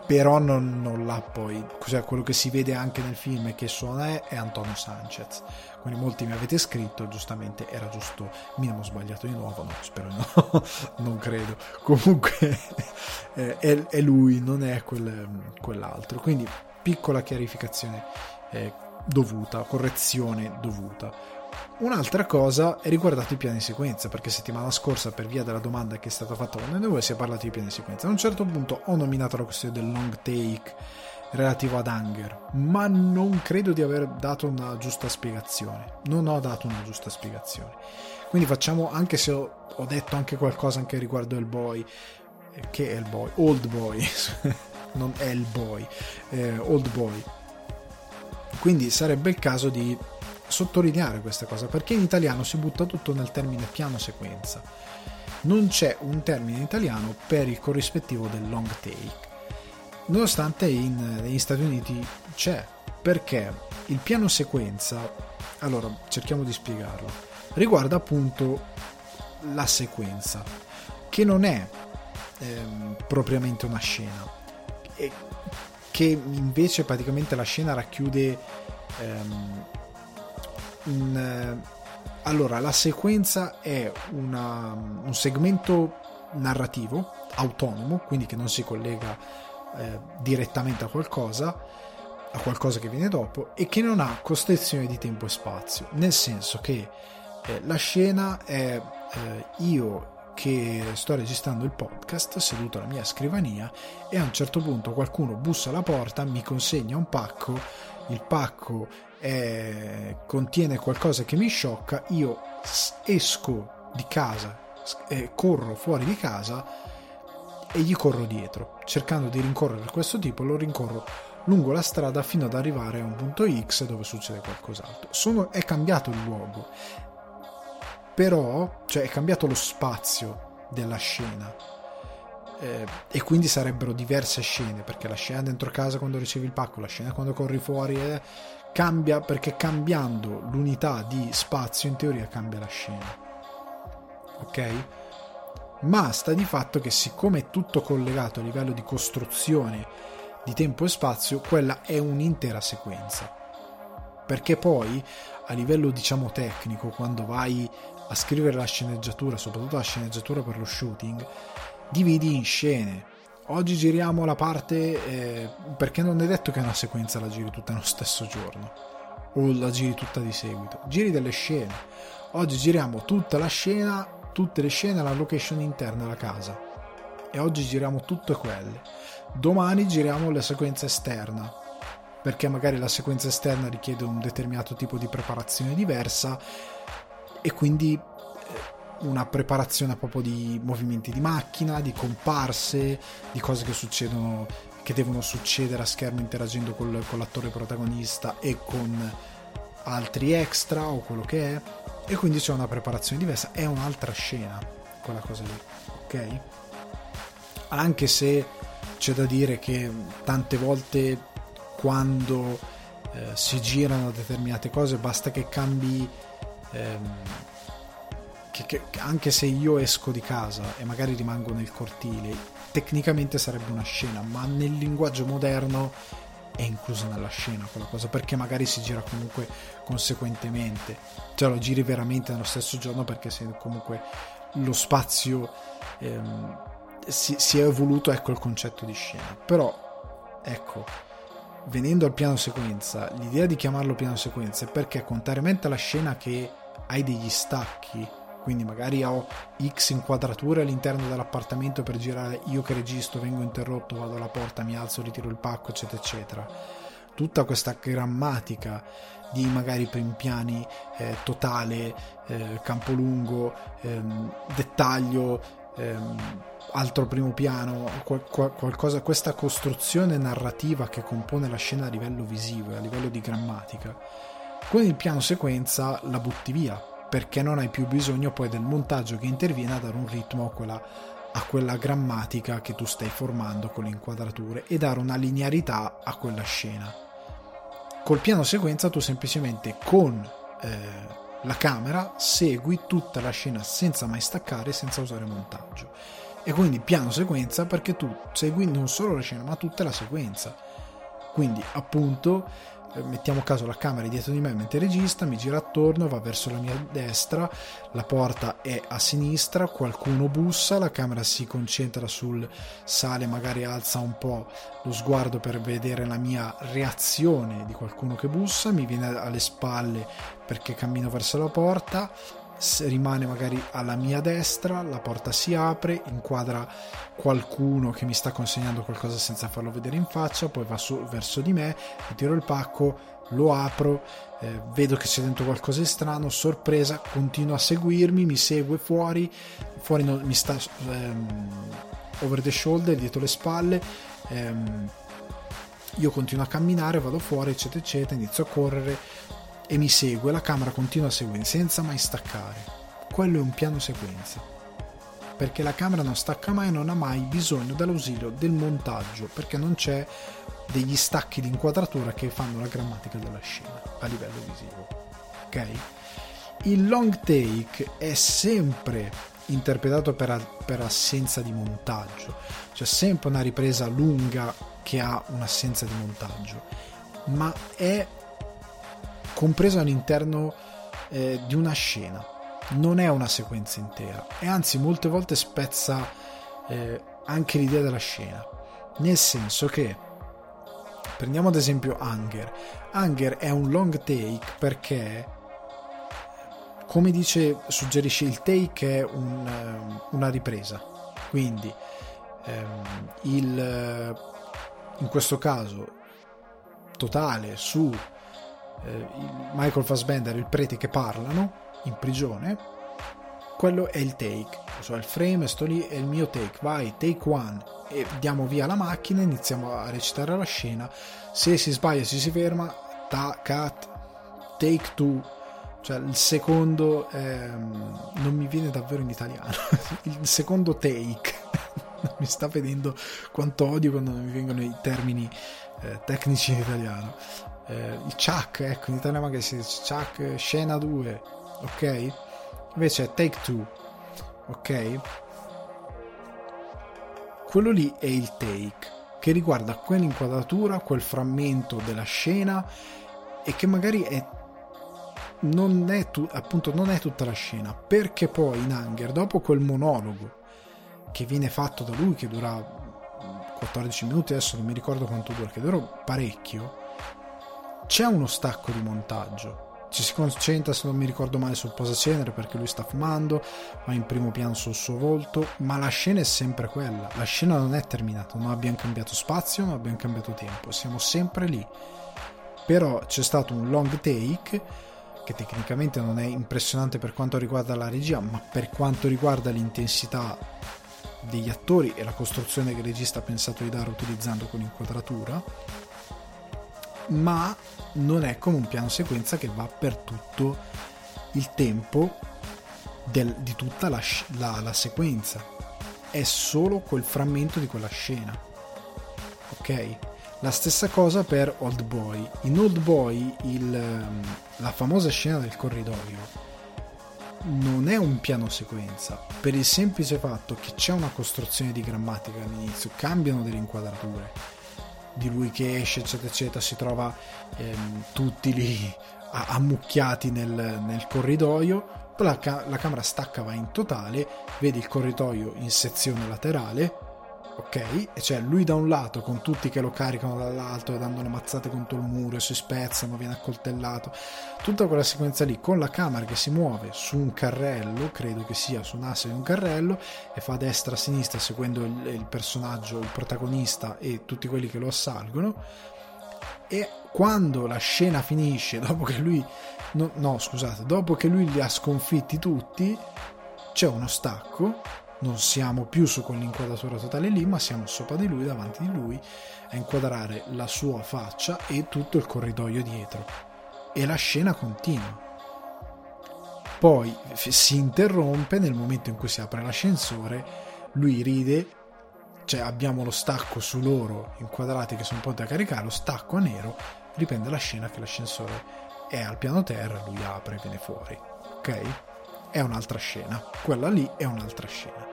Però non, non l'ha poi cioè quello che si vede anche nel film che suona è, è Antonio Sanchez. Quindi molti mi avete scritto giustamente era giusto minimo sbagliato di nuovo no spero no non credo. Comunque è, è, lui non è quel, quell'altro. Quindi piccola chiarificazione eh, dovuta correzione dovuta Un'altra cosa è riguardato i piani di sequenza, perché settimana scorsa, per via della domanda che è stata fatta da noi si è parlato di piani di sequenza. A un certo punto ho nominato la questione del long take relativo ad Hunger, ma non credo di aver dato una giusta spiegazione. Non ho dato una giusta spiegazione. Quindi facciamo, anche se ho, ho detto anche qualcosa anche riguardo il boy, eh, che è il boy, old boy, non è il boy, eh, old boy. Quindi sarebbe il caso di sottolineare questa cosa perché in italiano si butta tutto nel termine piano sequenza. Non c'è un termine in italiano per il corrispettivo del long take. Nonostante in, negli Stati Uniti c'è, perché il piano sequenza, allora cerchiamo di spiegarlo, riguarda appunto la sequenza, che non è ehm, propriamente una scena, che invece praticamente la scena racchiude ehm, un, eh, allora, la sequenza è una, un segmento narrativo autonomo, quindi che non si collega eh, direttamente a qualcosa, a qualcosa che viene dopo, e che non ha costrizione di tempo e spazio, nel senso che eh, la scena è eh, io che sto registrando il podcast seduto alla mia scrivania e a un certo punto qualcuno bussa alla porta, mi consegna un pacco, il pacco eh, contiene qualcosa che mi sciocca, io esco di casa, eh, corro fuori di casa e gli corro dietro, cercando di rincorrere questo tipo, lo rincorro lungo la strada fino ad arrivare a un punto X dove succede qualcos'altro. Sono, è cambiato il luogo, però cioè, è cambiato lo spazio della scena. Eh, e quindi sarebbero diverse scene perché la scena dentro casa quando ricevi il pacco, la scena quando corri fuori, eh, cambia perché cambiando l'unità di spazio in teoria cambia la scena. Ok? Ma sta di fatto che siccome è tutto collegato a livello di costruzione di tempo e spazio quella è un'intera sequenza. Perché poi a livello diciamo tecnico quando vai a scrivere la sceneggiatura soprattutto la sceneggiatura per lo shooting dividi in scene oggi giriamo la parte eh, perché non è detto che una sequenza la giri tutta nello stesso giorno o la giri tutta di seguito. Giri delle scene. Oggi giriamo tutta la scena tutte le scene alla location interna della casa. E oggi giriamo tutte quelle. Domani giriamo la sequenza esterna perché magari la sequenza esterna richiede un determinato tipo di preparazione diversa e quindi una preparazione proprio di movimenti di macchina, di comparse, di cose che succedono, che devono succedere a schermo interagendo col, con l'attore protagonista e con altri extra o quello che è. E quindi c'è una preparazione diversa, è un'altra scena quella cosa lì, ok? Anche se c'è da dire che tante volte quando eh, si girano determinate cose basta che cambi ehm, che, che, anche se io esco di casa e magari rimango nel cortile tecnicamente sarebbe una scena ma nel linguaggio moderno è inclusa nella scena quella cosa perché magari si gira comunque conseguentemente. Cioè lo giri veramente nello stesso giorno perché se comunque lo spazio ehm, si, si, è evoluto ecco il concetto di scena. Però ecco venendo al piano sequenza l'idea di chiamarlo piano sequenza è perché contrariamente alla scena che hai degli stacchi quindi magari ho x inquadrature all'interno dell'appartamento per girare io che registro vengo interrotto vado alla porta mi alzo ritiro il pacco eccetera eccetera. Tutta questa grammatica di magari primi piani eh, totale eh, campo lungo ehm, dettaglio ehm, altro primo piano qual- qual- qualcosa questa costruzione narrativa che compone la scena a livello visivo e a livello di grammatica con il piano sequenza la butti via perché non hai più bisogno poi del montaggio che interviene a dare un ritmo a quella, a quella grammatica che tu stai formando con le inquadrature e dare una linearità a quella scena. Col piano sequenza tu semplicemente con eh, la camera segui tutta la scena senza mai staccare, senza usare montaggio. E quindi piano sequenza perché tu segui non solo la scena ma tutta la sequenza. Quindi appunto mettiamo caso la camera è dietro di me mentre regista, mi gira attorno, va verso la mia destra, la porta è a sinistra, qualcuno bussa, la camera si concentra sul sale, magari alza un po' lo sguardo per vedere la mia reazione di qualcuno che bussa, mi viene alle spalle perché cammino verso la porta, rimane magari alla mia destra, la porta si apre, inquadra qualcuno che mi sta consegnando qualcosa senza farlo vedere in faccia, poi va su, verso di me, tiro il pacco, lo apro, eh, vedo che c'è dentro qualcosa di strano, sorpresa, continua a seguirmi, mi segue fuori, fuori no, mi sta ehm, over the shoulder, dietro le spalle. Ehm, io continuo a camminare, vado fuori, eccetera, eccetera, inizio a correre, e mi segue, la camera continua a seguire senza mai staccare. Quello è un piano sequenza. Perché la camera non stacca mai e non ha mai bisogno dell'ausilio del montaggio, perché non c'è degli stacchi di inquadratura che fanno la grammatica della scena a livello visivo. Ok? Il long take è sempre interpretato per, per assenza di montaggio, c'è sempre una ripresa lunga che ha un'assenza di montaggio, ma è compreso all'interno eh, di una scena, non è una sequenza intera. E anzi molte volte spezza eh, anche l'idea della scena, nel senso che prendiamo ad esempio Hunger, Hunger è un long take perché come dice suggerisce il take è un, ehm, una ripresa. Quindi ehm, il in questo caso totale su eh, Michael Fassbender e il prete che parlano in prigione, quello è il take, cioè il frame, sto lì, è il mio take, vai, take one, e diamo via la macchina, iniziamo a recitare la scena, se si sbaglia, si si ferma, ta, cut, take two, cioè il secondo, ehm, non mi viene davvero in italiano, il secondo take, mi sta vedendo quanto odio quando non mi vengono i termini eh, tecnici in italiano, eh, il Chuck, ecco in italiano magari si dice Chuck scena 2, ok? Invece è Take 2, ok? Quello lì è il take che riguarda quell'inquadratura, quel frammento della scena e che magari è non è tu, appunto non è tutta la scena perché poi in Hunger dopo quel monologo che viene fatto da lui che dura 14 minuti adesso non mi ricordo quanto dura che dura parecchio c'è uno stacco di montaggio. Ci si concentra, se non mi ricordo male, sul posacenere perché lui sta fumando, va in primo piano sul suo volto, ma la scena è sempre quella. La scena non è terminata, non abbiamo cambiato spazio, non abbiamo cambiato tempo, siamo sempre lì. Però c'è stato un long take che tecnicamente non è impressionante per quanto riguarda la regia, ma per quanto riguarda l'intensità degli attori e la costruzione che il regista ha pensato di dare utilizzando quell'inquadratura, ma non è come un piano sequenza che va per tutto il tempo del, di tutta la, la, la sequenza. È solo quel frammento di quella scena. Ok? La stessa cosa per Old Boy. In Old Boy il, la famosa scena del corridoio non è un piano sequenza per il semplice fatto che c'è una costruzione di grammatica all'inizio, cambiano delle inquadrature di lui che esce eccetera eccetera si trova ehm, tutti lì ammucchiati nel, nel corridoio. La, la camera stacca va in totale vedi il corridoio in sezione laterale ok? E cioè lui da un lato con tutti che lo caricano dall'altro e danno le mazzate contro il muro, si spezzano, viene accoltellato. Tutta quella sequenza lì con la camera che si muove su un carrello, credo che sia su un asse di un carrello, e fa destra a sinistra seguendo il, il personaggio, il protagonista e tutti quelli che lo assalgono. E quando la scena finisce, dopo che lui. No, no scusate, dopo che lui li ha sconfitti tutti, c'è uno stacco non siamo più su quell'inquadratura totale lì, ma siamo sopra di lui, davanti di lui, a inquadrare la sua faccia e tutto il corridoio dietro. E la scena continua. Poi si interrompe nel momento in cui si apre l'ascensore, lui ride, cioè abbiamo lo stacco su loro inquadrati che sono pronti a caricare, lo stacco a nero, riprende la scena che l'ascensore è al piano terra, lui apre e viene fuori. Ok? È un'altra scena. Quella lì è un'altra scena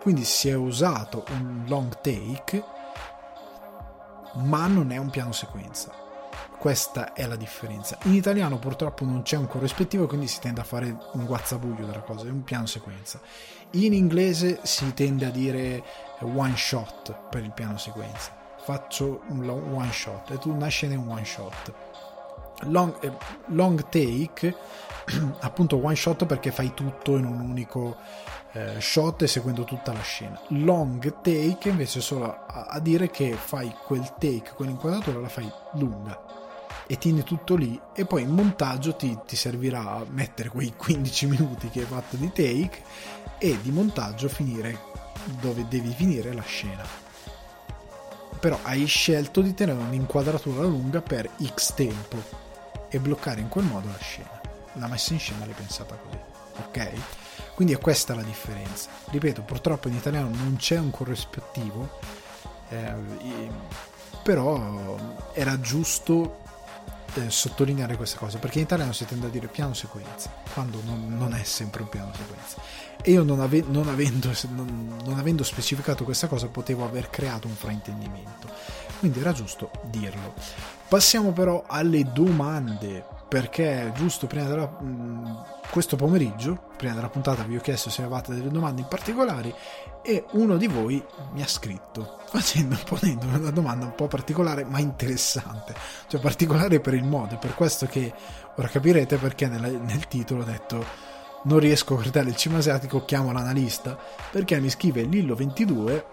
quindi si è usato un long take ma non è un piano sequenza. Questa è la differenza. In italiano purtroppo non c'è un corrispettivo quindi si tende a fare un guazzabuglio della cosa è un piano sequenza. In inglese si tende a dire one shot per il piano sequenza. Faccio un one shot e tu una in one shot. Long, eh, long take appunto one shot perché fai tutto in un unico eh, shot e seguendo tutta la scena. Long take invece solo a, a dire che fai quel take, quell'inquadratura la fai lunga. E tieni tutto lì e poi in montaggio ti, ti, servirà a mettere quei 15 minuti che hai fatto di take e di montaggio finire dove devi finire la scena. Però hai scelto di tenere un'inquadratura lunga per x tempo e bloccare in quel modo la scena. La messa in scena l'hai pensata così. Ok quindi è questa la differenza. Ripeto, purtroppo in italiano non c'è un corrispettivo, eh, però era giusto eh, sottolineare questa cosa, perché in italiano si tende a dire piano sequenza, quando non, non è sempre un piano sequenza. E io non, ave, non, avendo, non avendo specificato questa cosa potevo aver creato un fraintendimento, quindi era giusto dirlo. Passiamo però alle domande, perché giusto prima della... Mh, questo pomeriggio, prima della puntata, vi ho chiesto se avevate delle domande in particolare e uno di voi mi ha scritto facendo, ponendo una domanda un po' particolare ma interessante, cioè particolare per il modo, è per questo che ora capirete perché nel, nel titolo ho detto non riesco a guardare il cinema asiatico, chiamo l'analista, perché mi scrive Lillo22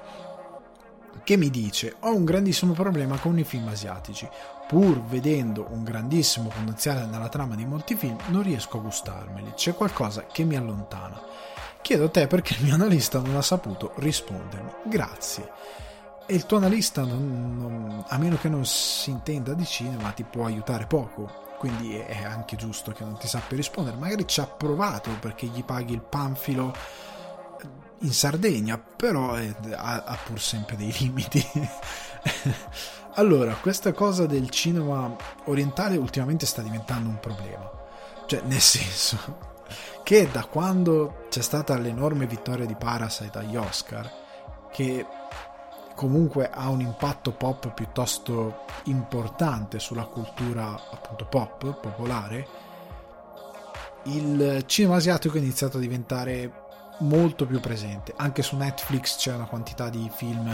che mi dice ho un grandissimo problema con i film asiatici pur vedendo un grandissimo potenziale nella trama di molti film, non riesco a gustarmeli. C'è qualcosa che mi allontana. Chiedo a te perché il mio analista non ha saputo rispondermi. Grazie. E il tuo analista, non, non, a meno che non si intenda di cinema, ti può aiutare poco. Quindi è anche giusto che non ti sappia rispondere. Magari ci ha provato perché gli paghi il panfilo in Sardegna, però ha, ha pur sempre dei limiti. Allora, questa cosa del cinema orientale ultimamente sta diventando un problema. Cioè, nel senso che da quando c'è stata l'enorme vittoria di Parasite agli Oscar, che comunque ha un impatto pop piuttosto importante sulla cultura appunto pop, popolare, il cinema asiatico è iniziato a diventare molto più presente. Anche su Netflix c'è una quantità di film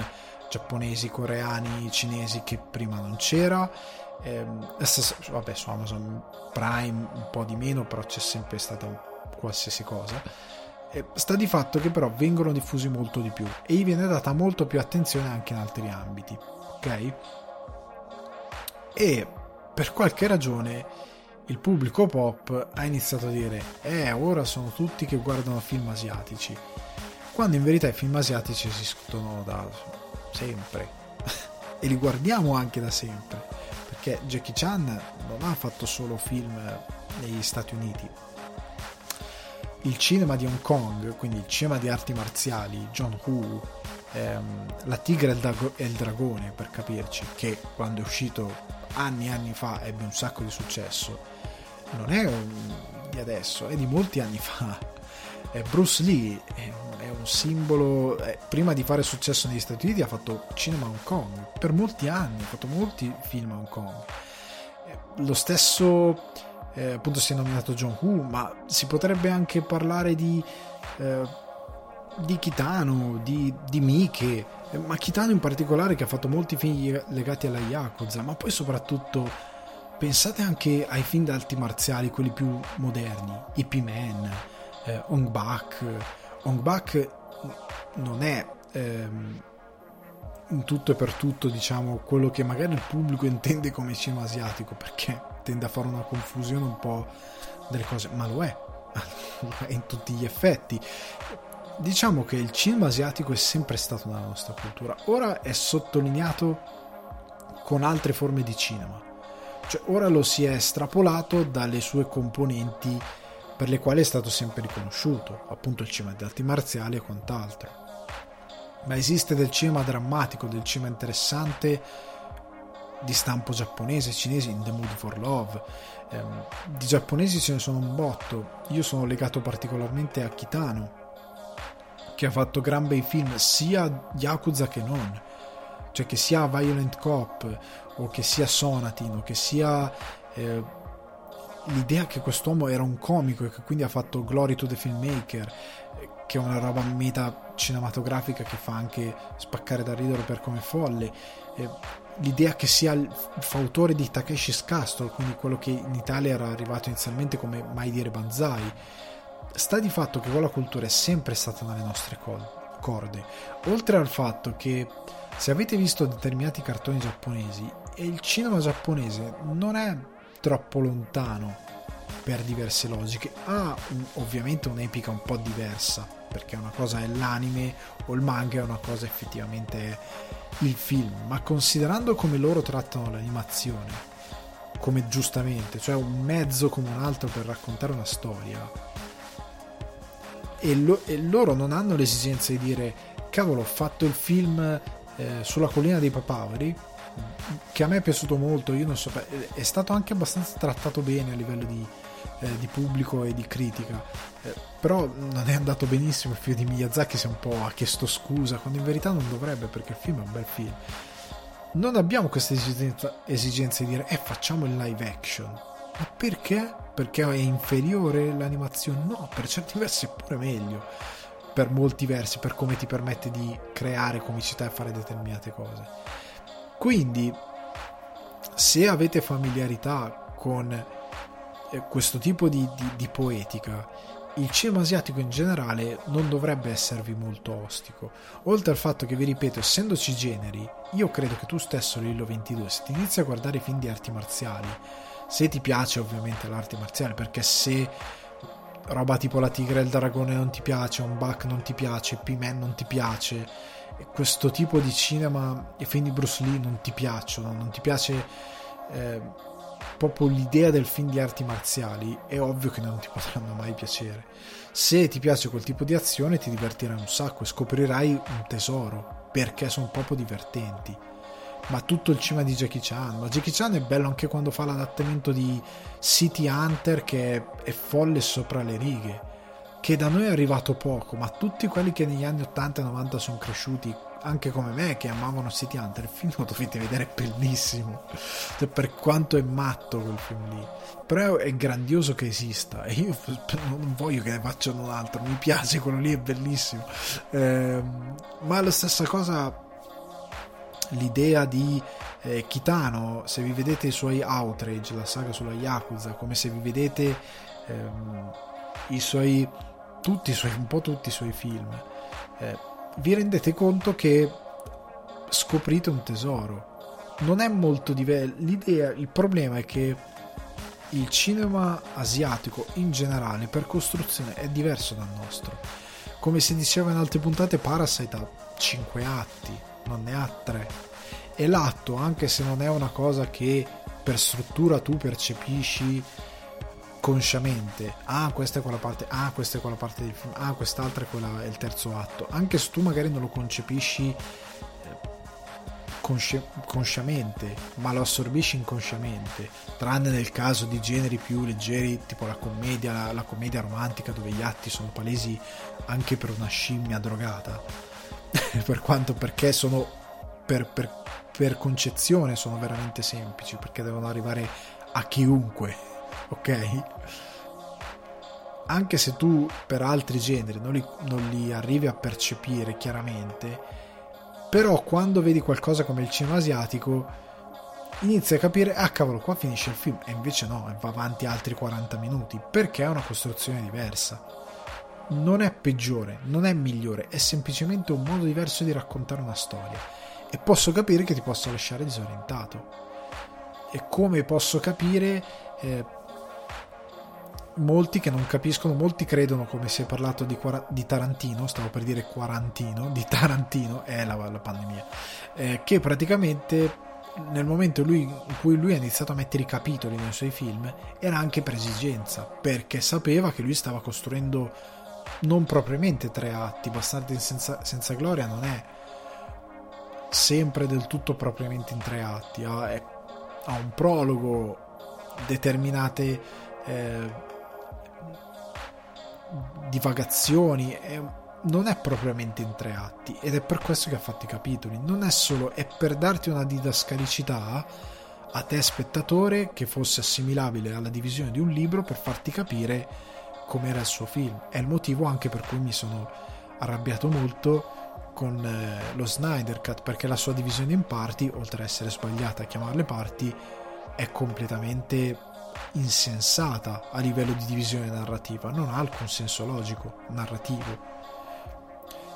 giapponesi, coreani, cinesi che prima non c'era. Eh, vabbè, su Amazon Prime un po' di meno, però c'è sempre stata qualsiasi cosa. Eh, sta di fatto che però vengono diffusi molto di più e gli viene data molto più attenzione anche in altri ambiti, ok? E per qualche ragione il pubblico pop ha iniziato a dire eh ora sono tutti che guardano film asiatici quando in verità i film asiatici esistono da sempre. E li guardiamo anche da sempre perché Jackie Chan non ha fatto solo film negli Stati Uniti. Il cinema di Hong Kong quindi il cinema di arti marziali John Woo ehm, La tigre e il dragone per capirci che quando è uscito anni e anni fa ebbe un sacco di successo non è di adesso è di molti anni fa Bruce Lee è un simbolo. Eh, prima di fare successo negli Stati Uniti ha fatto cinema a Hong Kong per molti anni, ha fatto molti film a Hong Kong. Eh, lo stesso, eh, appunto, si è nominato John Woo, ma si potrebbe anche parlare di, eh, di Kitano, di, di Mike, eh, ma Kitano in particolare che ha fatto molti film legati alla Yakuza, ma poi soprattutto. Pensate anche ai film d'arti marziali, quelli più moderni, Ip Man, eh, Ong Bak, Hong Bak non è ehm, in tutto e per tutto diciamo quello che magari il pubblico intende come cinema asiatico perché tende a fare una confusione un po' delle cose ma lo è in tutti gli effetti. Diciamo che il cinema asiatico è sempre stato nella nostra cultura. Ora è sottolineato con altre forme di cinema. Cioè ora lo si è estrapolato dalle sue componenti per le quali è stato sempre riconosciuto, appunto il cinema di arti marziali e quant'altro. Ma esiste del cinema drammatico, del cinema interessante di stampo giapponese, cinese, in The Mood for Love. Eh, di giapponesi ce ne sono un botto. Io sono legato particolarmente a Kitano, che ha fatto gran bei film, sia Yakuza che non. Cioè che sia Violent Cop, o che sia Sonatin, o che sia... Eh, l'idea che quest'uomo era un comico e che quindi ha fatto Glory to the Filmmaker, che è una roba meta cinematografica che fa anche spaccare da ridere per come folle, l'idea che sia il fautore di Takeshi's Castle, quindi quello che in Italia era arrivato inizialmente come Mai dire Banzai, sta di fatto che quella cultura è sempre stata nelle nostre corde, oltre al fatto che se avete visto determinati cartoni giapponesi il cinema giapponese non è troppo lontano per diverse logiche. Ha un, ovviamente un'epica un po' diversa, perché una cosa è l'anime o il manga e una cosa effettivamente il film, ma considerando come loro trattano l'animazione, come giustamente, cioè un mezzo come un altro per raccontare una storia, e, lo, e loro non hanno l'esigenza di dire cavolo ho fatto il film eh, sulla collina dei papaveri che a me è piaciuto molto, io non so, è stato anche abbastanza trattato bene a livello di, eh, di pubblico e di critica, eh, però non è andato benissimo il film di Miyazaki, si è un po' ha chiesto scusa, quando in verità non dovrebbe perché il film è un bel film. Non abbiamo questa esigenza, esigenza di dire, eh facciamo il live action, ma perché? Perché è inferiore l'animazione? No, per certi versi è pure meglio per molti versi, per come ti permette di creare comicità e fare determinate cose. Quindi, se avete familiarità con eh, questo tipo di, di, di poetica, il cinema asiatico in generale non dovrebbe esservi molto ostico. Oltre al fatto che, vi ripeto, essendoci generi, io credo che tu stesso, Lillo 22, se ti inizi a guardare film di arti marziali, se ti piace ovviamente l'arte marziale, perché se roba tipo la tigre e il dragone non ti piace, un buck non ti piace, P-Man non ti piace, questo tipo di cinema e film di Bruce Lee non ti piacciono, non ti piace eh, proprio l'idea del film di arti marziali, è ovvio che non ti potranno mai piacere. Se ti piace quel tipo di azione ti divertirai un sacco e scoprirai un tesoro, perché sono proprio divertenti. Ma tutto il cinema di Jackie Chan, ma Jackie Chan è bello anche quando fa l'adattamento di City Hunter che è folle sopra le righe che da noi è arrivato poco, ma tutti quelli che negli anni 80 e 90 sono cresciuti, anche come me, che amavano City Hunter, il film lo dovete vedere, è bellissimo. Cioè, per quanto è matto quel film lì. Però è grandioso che esista e io non voglio che ne facciano un altro, mi piace quello lì, è bellissimo. Eh, ma la stessa cosa, l'idea di eh, Kitano, se vi vedete i suoi Outrage, la saga sulla Yakuza, come se vi vedete ehm, i suoi tutti suoi, un po' tutti i suoi film, eh, vi rendete conto che scoprite un tesoro. Non è molto diverso. L'idea, il problema è che il cinema asiatico in generale per costruzione è diverso dal nostro. Come si diceva in altre puntate, Parasite ha 5 atti, non ne ha 3. E l'atto, anche se non è una cosa che per struttura tu percepisci consciamente, ah questa è quella parte, ah questa è quella parte del film, ah quest'altra è, quella, è il terzo atto, anche se tu magari non lo concepisci consci- consciamente, ma lo assorbisci inconsciamente, tranne nel caso di generi più leggeri, tipo la commedia, la, la commedia romantica, dove gli atti sono palesi anche per una scimmia drogata, per quanto perché sono per, per, per concezione sono veramente semplici, perché devono arrivare a chiunque, ok? Anche se tu per altri generi non li, non li arrivi a percepire chiaramente, però quando vedi qualcosa come il cinema asiatico inizi a capire ah cavolo qua finisce il film. E invece no va avanti altri 40 minuti perché è una costruzione diversa. Non è peggiore non è migliore è semplicemente un modo diverso di raccontare una storia. E posso capire che ti possa lasciare disorientato. E come posso capire eh, molti che non capiscono, molti credono, come si è parlato di, di Tarantino, stavo per dire quarantino, di Tarantino, è la, la pandemia, eh, che praticamente nel momento lui, in cui lui ha iniziato a mettere i capitoli nei suoi film era anche per esigenza, perché sapeva che lui stava costruendo non propriamente tre atti, Bastardi senza, senza gloria non è sempre del tutto propriamente in tre atti, ha, è, ha un prologo, determinate eh, divagazioni, è, non è propriamente in tre atti ed è per questo che ha fatto i capitoli. Non è solo, è per darti una didascalicità a te spettatore che fosse assimilabile alla divisione di un libro per farti capire com'era il suo film. È il motivo anche per cui mi sono arrabbiato molto con eh, lo Snyder Cut perché la sua divisione in parti, oltre a essere sbagliata a chiamarle parti, è completamente insensata a livello di divisione narrativa, non ha alcun senso logico narrativo.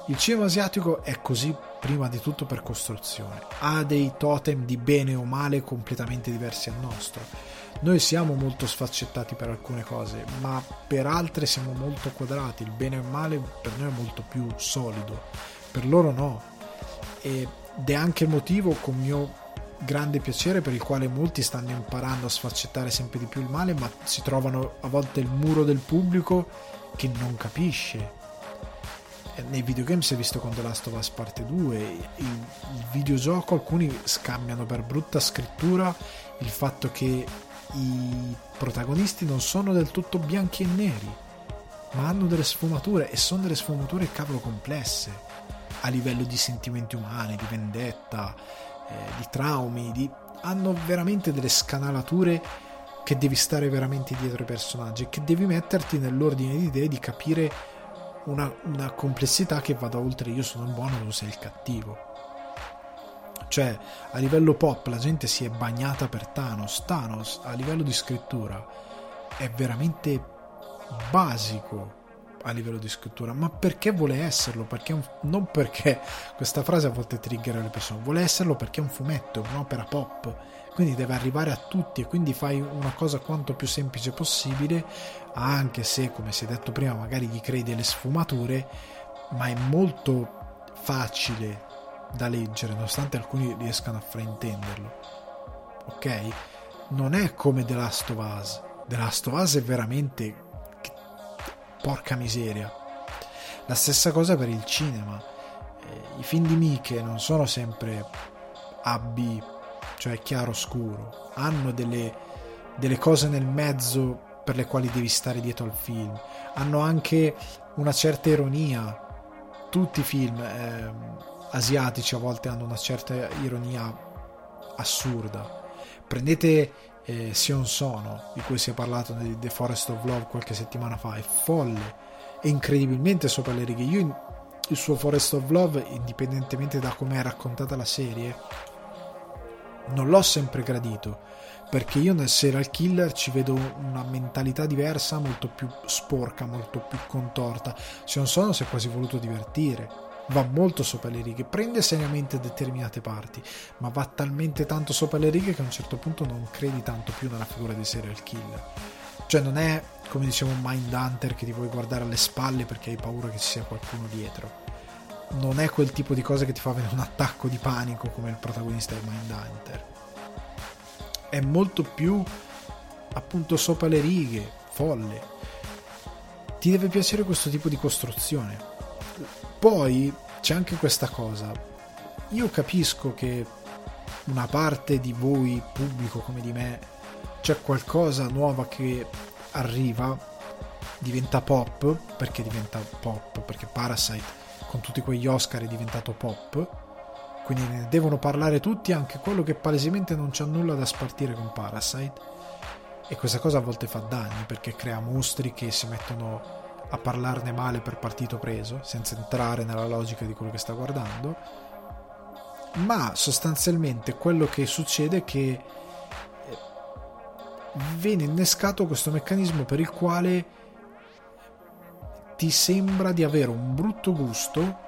Il cinema asiatico è così prima di tutto per costruzione, ha dei totem di bene o male completamente diversi al nostro. Noi siamo molto sfaccettati per alcune cose, ma per altre siamo molto quadrati, il bene o il male per noi è molto più solido, per loro no. Ed è anche il motivo, con mio grande piacere per il quale molti stanno imparando a sfaccettare sempre di più il male, ma si trovano a volte il muro del pubblico che non capisce. Nei videogame si è visto con The Last of Us Parte 2, il, il videogioco alcuni scambiano per brutta scrittura il fatto che i protagonisti non sono del tutto bianchi e neri, ma hanno delle sfumature e sono delle sfumature cavolo complesse a livello di sentimenti umani, di vendetta, eh, di traumi, di... hanno veramente delle scanalature che devi stare veramente dietro ai personaggi che devi metterti nell'ordine di idee di capire una, una complessità che vada oltre io sono il buono, tu sei il cattivo. Cioè, a livello pop la gente si è bagnata per Thanos. Thanos, a livello di scrittura, è veramente basico a livello di scrittura, ma perché vuole esserlo? Perché un, non perché questa frase a volte triggera le persone, vuole esserlo perché è un fumetto, un'opera pop, quindi deve arrivare a tutti e quindi fai una cosa quanto più semplice possibile, anche se, come si è detto prima, magari gli crei delle sfumature, ma è molto facile da leggere, nonostante alcuni riescano a fraintenderlo. Ok? Non è come The Last of Us. The Last of Us è veramente porca miseria. La stessa cosa per il cinema. Eh, I film di Miche non sono sempre AB, cioè chiaro-scuro, hanno delle, delle cose nel mezzo per le quali devi stare dietro al film. Hanno anche una certa ironia. Tutti i film eh, asiatici a volte hanno una certa ironia assurda. Prendete eh, Sion Sono, di cui si è parlato di The Forest of Love qualche settimana fa, è folle, è incredibilmente sopra le righe. Io il suo Forest of Love, indipendentemente da come è raccontata la serie, non l'ho sempre gradito, perché io nel serial killer ci vedo una mentalità diversa, molto più sporca, molto più contorta. Sion Sono si è quasi voluto divertire va molto sopra le righe, prende seriamente determinate parti, ma va talmente tanto sopra le righe che a un certo punto non credi tanto più nella figura dei serial killer. Cioè non è, come dicevo, un Mindhunter che ti vuoi guardare alle spalle perché hai paura che ci sia qualcuno dietro. Non è quel tipo di cosa che ti fa avere un attacco di panico come il protagonista di Mindhunter. È molto più appunto sopra le righe, folle. Ti deve piacere questo tipo di costruzione poi c'è anche questa cosa. Io capisco che una parte di voi, pubblico come di me, c'è qualcosa nuova che arriva, diventa pop, perché diventa pop? Perché Parasite con tutti quegli Oscar è diventato pop, quindi ne devono parlare tutti, anche quello che palesemente non c'ha nulla da spartire con Parasite. E questa cosa a volte fa danni perché crea mostri che si mettono a parlarne male per partito preso, senza entrare nella logica di quello che sta guardando, ma sostanzialmente quello che succede è che eh, viene innescato questo meccanismo per il quale ti sembra di avere un brutto gusto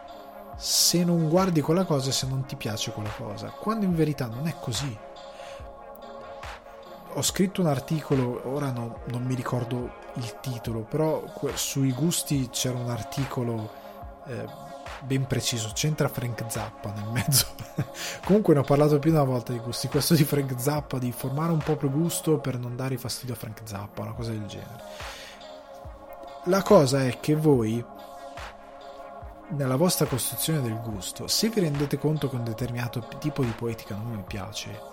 se non guardi quella cosa e se non ti piace quella cosa, quando in verità non è così. Ho scritto un articolo, ora no, non mi ricordo il titolo, però sui gusti c'era un articolo eh, ben preciso, c'entra Frank Zappa nel mezzo. Comunque ne ho parlato più di una volta di gusti, questo di Frank Zappa, di formare un proprio gusto per non dare fastidio a Frank Zappa, una cosa del genere. La cosa è che voi nella vostra costruzione del gusto, se vi rendete conto che un determinato tipo di poetica non vi piace,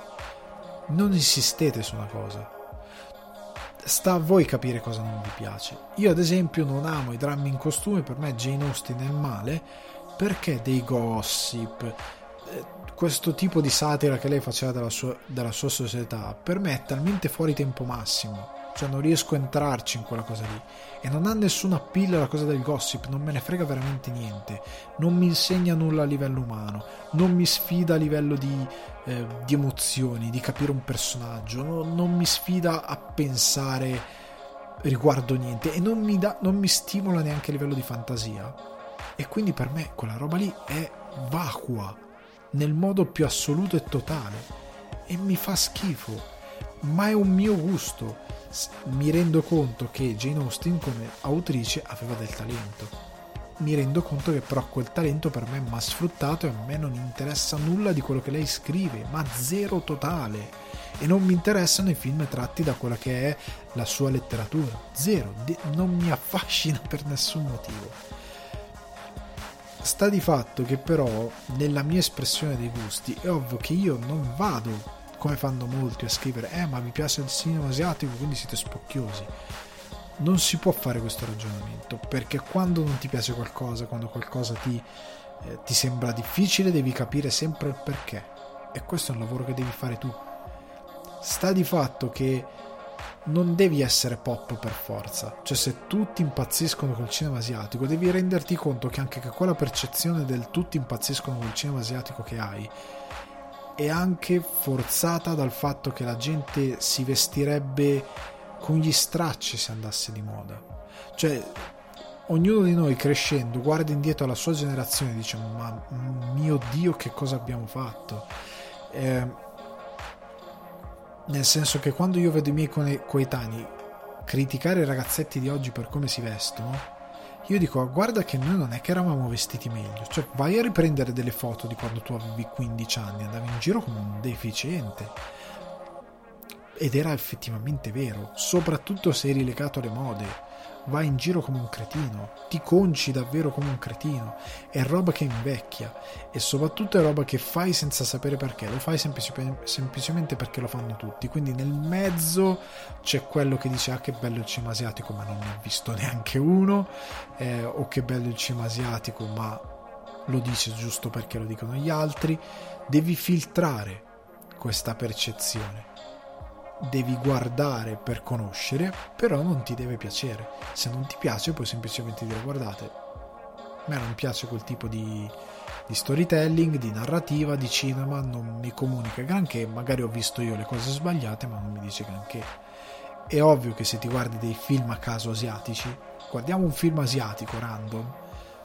non insistete su una cosa. Sta a voi capire cosa non vi piace. Io ad esempio non amo i drammi in costume, per me Jane Austen è male, perché dei gossip, eh, questo tipo di satira che lei faceva della sua, della sua società, per me è talmente fuori tempo massimo. Cioè non riesco a entrarci in quella cosa lì. E non ha nessuna appeal la cosa del gossip non me ne frega veramente niente. Non mi insegna nulla a livello umano. Non mi sfida a livello di, eh, di emozioni di capire un personaggio. No, non mi sfida a pensare riguardo niente e non mi, da, non mi stimola neanche a livello di fantasia. E quindi per me quella roba lì è vacua nel modo più assoluto e totale. E mi fa schifo ma è un mio gusto. Mi rendo conto che Jane Austen come autrice aveva del talento. Mi rendo conto che però quel talento per me mi ha sfruttato e a me non interessa nulla di quello che lei scrive, ma zero totale. E non mi interessano i film tratti da quella che è la sua letteratura. Zero, non mi affascina per nessun motivo. Sta di fatto che però nella mia espressione dei gusti è ovvio che io non vado come fanno molti a scrivere, eh ma mi piace il cinema asiatico, quindi siete spocchiosi. Non si può fare questo ragionamento, perché quando non ti piace qualcosa, quando qualcosa ti, eh, ti sembra difficile, devi capire sempre il perché. E questo è un lavoro che devi fare tu. Sta di fatto che non devi essere pop per forza, cioè se tutti impazziscono col cinema asiatico, devi renderti conto che anche quella percezione del tutti impazziscono col cinema asiatico che hai è anche forzata dal fatto che la gente si vestirebbe con gli stracci se andasse di moda. Cioè, ognuno di noi crescendo guarda indietro alla sua generazione e dice ma mio dio che cosa abbiamo fatto? Eh, nel senso che quando io vedo i miei coetanei criticare i ragazzetti di oggi per come si vestono io dico guarda che noi non è che eravamo vestiti meglio. Cioè vai a riprendere delle foto di quando tu avevi 15 anni andavi in giro come un deficiente ed era effettivamente vero soprattutto se eri legato alle mode. Vai in giro come un cretino, ti conci davvero come un cretino, è roba che invecchia e soprattutto è roba che fai senza sapere perché, lo fai semplici- semplicemente perché lo fanno tutti, quindi nel mezzo c'è quello che dice ah che bello il cinema asiatico ma non ne ho visto neanche uno, eh, o che bello il cinema asiatico ma lo dice giusto perché lo dicono gli altri, devi filtrare questa percezione devi guardare per conoscere, però non ti deve piacere. Se non ti piace puoi semplicemente dire guardate, a me non piace quel tipo di, di storytelling, di narrativa, di cinema, non mi comunica granché, magari ho visto io le cose sbagliate ma non mi dice granché. È ovvio che se ti guardi dei film a caso asiatici, guardiamo un film asiatico random,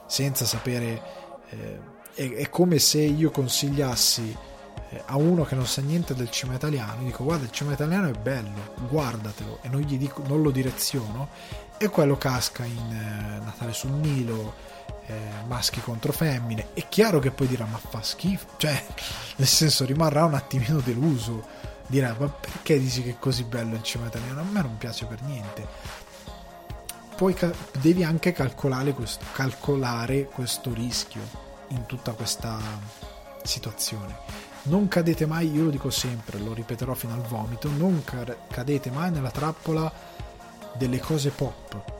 senza sapere eh, è, è, come se io consigliassi a uno che non sa niente del cinema italiano, dico guarda il cinema italiano è bello, guardatelo e non, gli dico, non lo direziono e quello casca in eh, Natale sul Nilo, eh, maschi contro femmine. È chiaro che poi dirà ma fa schifo, cioè nel senso rimarrà un attimino deluso, dirà ma perché dici che è così bello il cinema italiano? A me non piace per niente poi devi anche calcolare questo, calcolare questo rischio in tutta questa situazione. Non cadete mai, io lo dico sempre, lo ripeterò fino al vomito, non cadete mai nella trappola delle cose pop.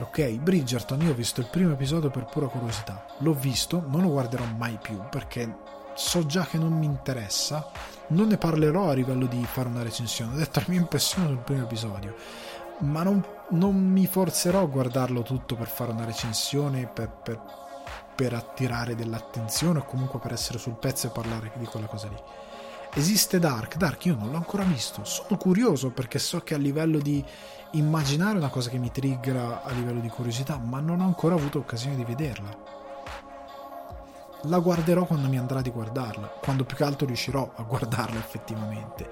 Ok, Bridgerton, io ho visto il primo episodio per pura curiosità, l'ho visto, non lo guarderò mai più perché so già che non mi interessa, non ne parlerò a livello di fare una recensione, ho detto la mia impressione sul primo episodio. Ma non, non, mi forzerò a guardarlo tutto per fare una recensione, per, per, per, attirare dell'attenzione o comunque per essere sul pezzo e parlare di quella cosa lì. Esiste Dark, Dark io non l'ho ancora visto, sono curioso perché so che a livello di immaginare una cosa che mi triggera a livello di curiosità, ma non ho ancora avuto occasione di vederla. La guarderò quando mi andrà di guardarla, quando più che altro riuscirò a guardarla effettivamente.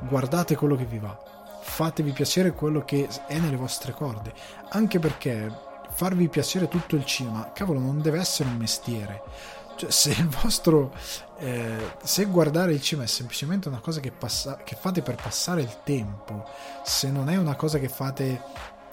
Guardate quello che vi va fatevi piacere quello che è nelle vostre corde, anche perché farvi piacere tutto il cinema, cavolo, non deve essere un mestiere. Cioè, se il vostro eh, se guardare il cinema è semplicemente una cosa che, passa, che fate per passare il tempo, se non è una cosa che fate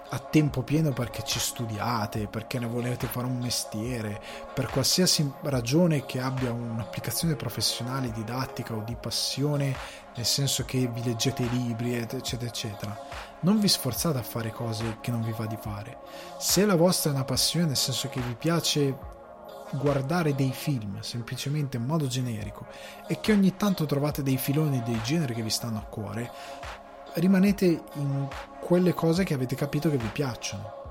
a tempo pieno perché ci studiate, perché ne volete fare un mestiere, per qualsiasi ragione che abbia un'applicazione professionale, didattica o di passione, nel senso che vi leggete i libri, eccetera, eccetera, non vi sforzate a fare cose che non vi va di fare. Se la vostra è una passione, nel senso che vi piace guardare dei film semplicemente in modo generico e che ogni tanto trovate dei filoni dei generi che vi stanno a cuore, rimanete in quelle cose che avete capito che vi piacciono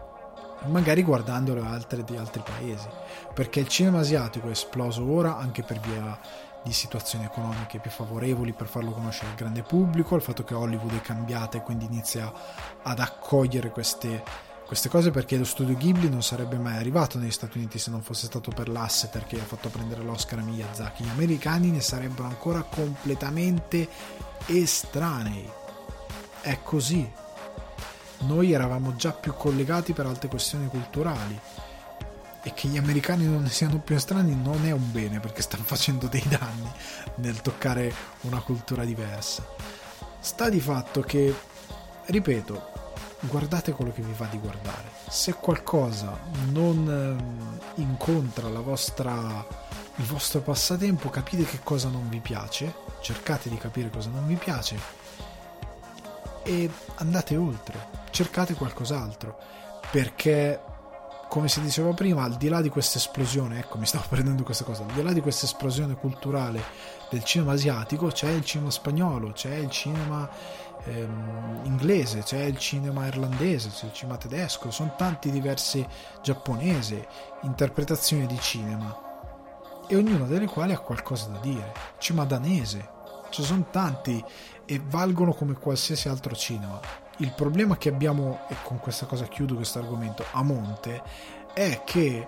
magari guardandole altre di altri paesi perché il cinema asiatico è esploso ora anche per via di situazioni economiche più favorevoli per farlo conoscere al grande pubblico il fatto che Hollywood è cambiata e quindi inizia ad accogliere queste, queste cose perché lo studio Ghibli non sarebbe mai arrivato negli Stati Uniti se non fosse stato per l'asset che ha fatto prendere l'Oscar a Miyazaki. Gli americani ne sarebbero ancora completamente estranei. È così. Noi eravamo già più collegati per altre questioni culturali e che gli americani non ne siano più estranei non è un bene perché stanno facendo dei danni nel toccare una cultura diversa. Sta di fatto che, ripeto, guardate quello che vi va di guardare. Se qualcosa non ehm, incontra vostra, il vostro passatempo, capite che cosa non vi piace, cercate di capire cosa non vi piace e andate oltre, cercate qualcos'altro, perché come si diceva prima, al di là di questa esplosione, ecco mi stavo prendendo questa cosa, al di là di questa esplosione culturale del cinema asiatico, c'è il cinema spagnolo, c'è il cinema ehm, inglese, c'è il cinema irlandese, c'è il cinema tedesco, sono tanti diversi giapponesi, interpretazioni di cinema e ognuna delle quali ha qualcosa da dire. Cinema danese, ci sono tanti e valgono come qualsiasi altro cinema. Il problema che abbiamo, e con questa cosa chiudo questo argomento, a monte, è che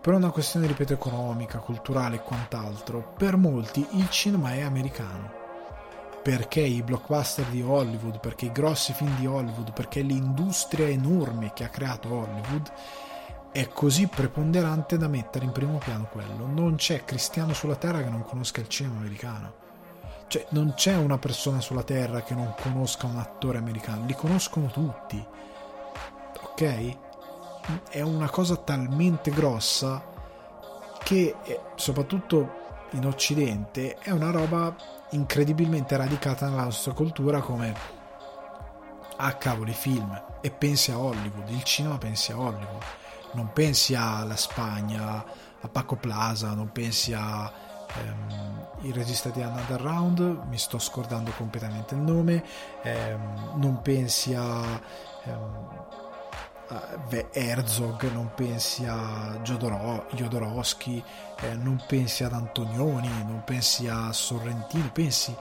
per una questione, ripeto, economica, culturale e quant'altro, per molti il cinema è americano. Perché i blockbuster di Hollywood, perché i grossi film di Hollywood, perché l'industria enorme che ha creato Hollywood è così preponderante da mettere in primo piano quello. Non c'è cristiano sulla terra che non conosca il cinema americano cioè, non c'è una persona sulla Terra che non conosca un attore americano, li conoscono tutti. Ok? È una cosa talmente grossa che, eh, soprattutto in Occidente, è una roba incredibilmente radicata nella nostra cultura come ah cavolo i film e pensi a Hollywood, il cinema pensi a Hollywood, non pensi alla Spagna, a Paco Plaza, non pensi a ehm, il regista di Another Round, mi sto scordando completamente il nome, ehm, non pensi a, ehm, a Herzog, non pensi a Jodoro, Jodorowsky, eh, non pensi ad Antonioni, non pensi a Sorrentino, pensi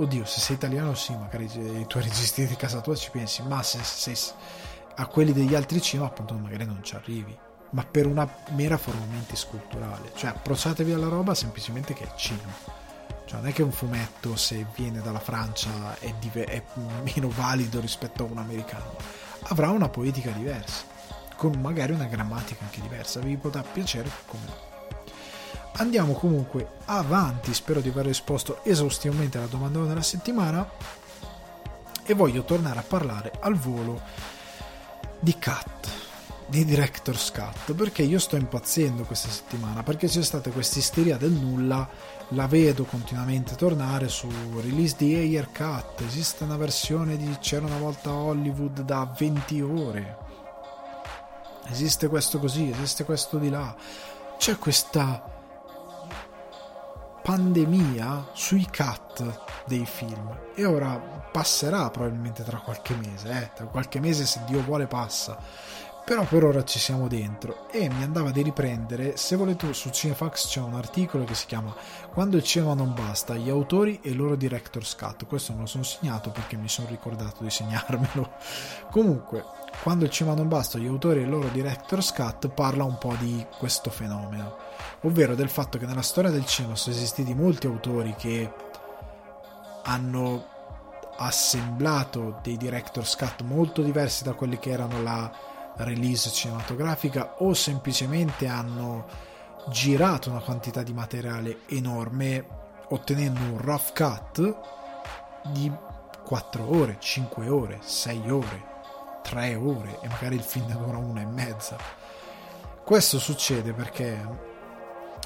oddio, se sei italiano sì, magari i tuoi registi di casa tua ci pensi, ma se sei a quelli degli altri cinema appunto magari non ci arrivi ma per una mera formalmente sculturale. Cioè, approcciatevi alla roba semplicemente che è cinema. Cioè, non è che un fumetto, se viene dalla Francia, è, dive- è meno valido rispetto a un americano. Avrà una poetica diversa, con magari una grammatica anche diversa. Vi potrà piacere come no. Andiamo comunque avanti, spero di aver risposto esaustivamente alla domanda della settimana e voglio tornare a parlare al volo di Cat, di Director's Cut, perché io sto impazzendo questa settimana, perché c'è stata questa isteria del nulla, la vedo continuamente tornare su release di Air Cut, esiste una versione di C'era una volta Hollywood da 20 ore, esiste questo così, esiste questo di là, c'è questa pandemia sui cut dei film e ora passerà probabilmente tra qualche mese, eh? tra qualche mese se Dio vuole passa, però per ora ci siamo dentro e mi andava di riprendere, se volete su Cinefax c'è un articolo che si chiama Quando il cinema non basta, gli autori e il loro director's cut, questo me lo sono segnato perché mi sono ricordato di segnarmelo, comunque quando il cinema non basta, gli autori e il loro director's cut parla un po' di questo fenomeno ovvero del fatto che nella storia del cinema sono esistiti molti autori che hanno assemblato dei director's cut molto diversi da quelli che erano la release cinematografica o semplicemente hanno girato una quantità di materiale enorme ottenendo un rough cut di 4 ore, 5 ore, 6 ore, 3 ore e magari il film dura una e mezza. Questo succede perché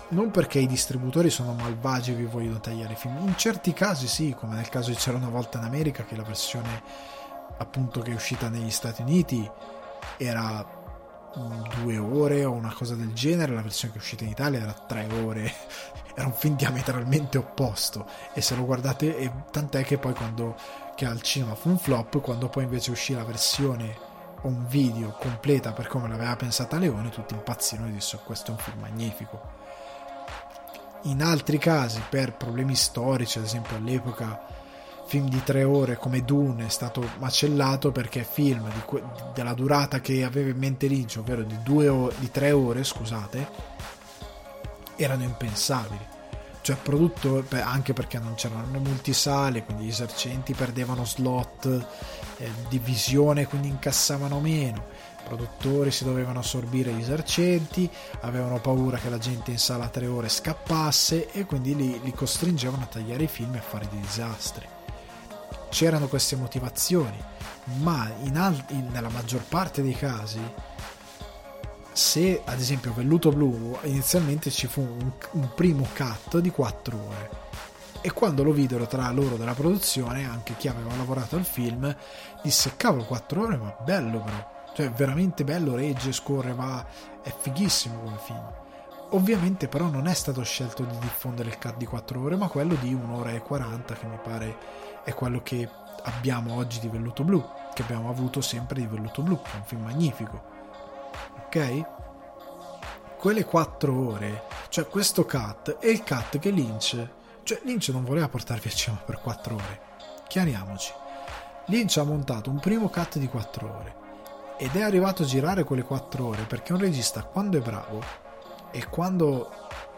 non perché i distributori sono malvagi e vi vogliono tagliare i film, in certi casi sì, come nel caso di C'era una volta in America che la versione appunto che è uscita negli Stati Uniti era due ore o una cosa del genere, la versione che è uscita in Italia era tre ore, era un film diametralmente opposto e se lo guardate, e tant'è che poi quando che al cinema fu un flop, quando poi invece uscì la versione o un video completa per come l'aveva pensata Leone, tutti impazzirono e dissero questo è un film magnifico. In altri casi per problemi storici, ad esempio all'epoca film di tre ore come Dune è stato macellato perché film di que- della durata che aveva in mente Lynch, ovvero di, o- di tre ore, scusate, erano impensabili. Cioè, prodotto anche perché non c'erano multisale, quindi gli esercenti perdevano slot, eh, divisione, quindi incassavano meno produttori si dovevano assorbire gli esercenti, avevano paura che la gente in sala tre ore scappasse e quindi li, li costringevano a tagliare i film e a fare dei disastri. C'erano queste motivazioni, ma in al- in, nella maggior parte dei casi, se ad esempio Velluto Blu inizialmente ci fu un, un primo cut di 4 ore e quando lo videro tra loro della produzione, anche chi aveva lavorato al film disse cavolo 4 ore ma bello però cioè, veramente bello, regge, scorre, va. È fighissimo come film. Ovviamente, però, non è stato scelto di diffondere il cut di 4 ore, ma quello di 1 ora e 40, che mi pare è quello che abbiamo oggi di Velluto Blu, che abbiamo avuto sempre di Velluto Blu, è un film magnifico. Ok? Quelle 4 ore, cioè questo cut è il cut che Lynch, cioè Lynch non voleva portarvi a cinema per 4 ore. Chiariamoci. Lynch ha montato un primo cut di 4 ore ed è arrivato a girare quelle 4 ore perché un regista quando è bravo e quando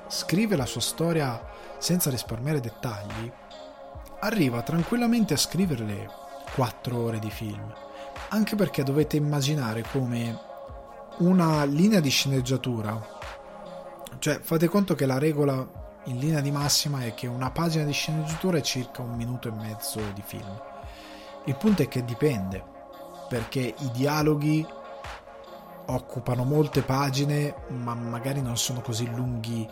scrive la sua storia senza risparmiare dettagli arriva tranquillamente a scrivere le 4 ore di film anche perché dovete immaginare come una linea di sceneggiatura. Cioè fate conto che la regola in linea di massima è che una pagina di sceneggiatura è circa un minuto e mezzo di film. Il punto è che dipende perché i dialoghi occupano molte pagine ma magari non sono così lunghi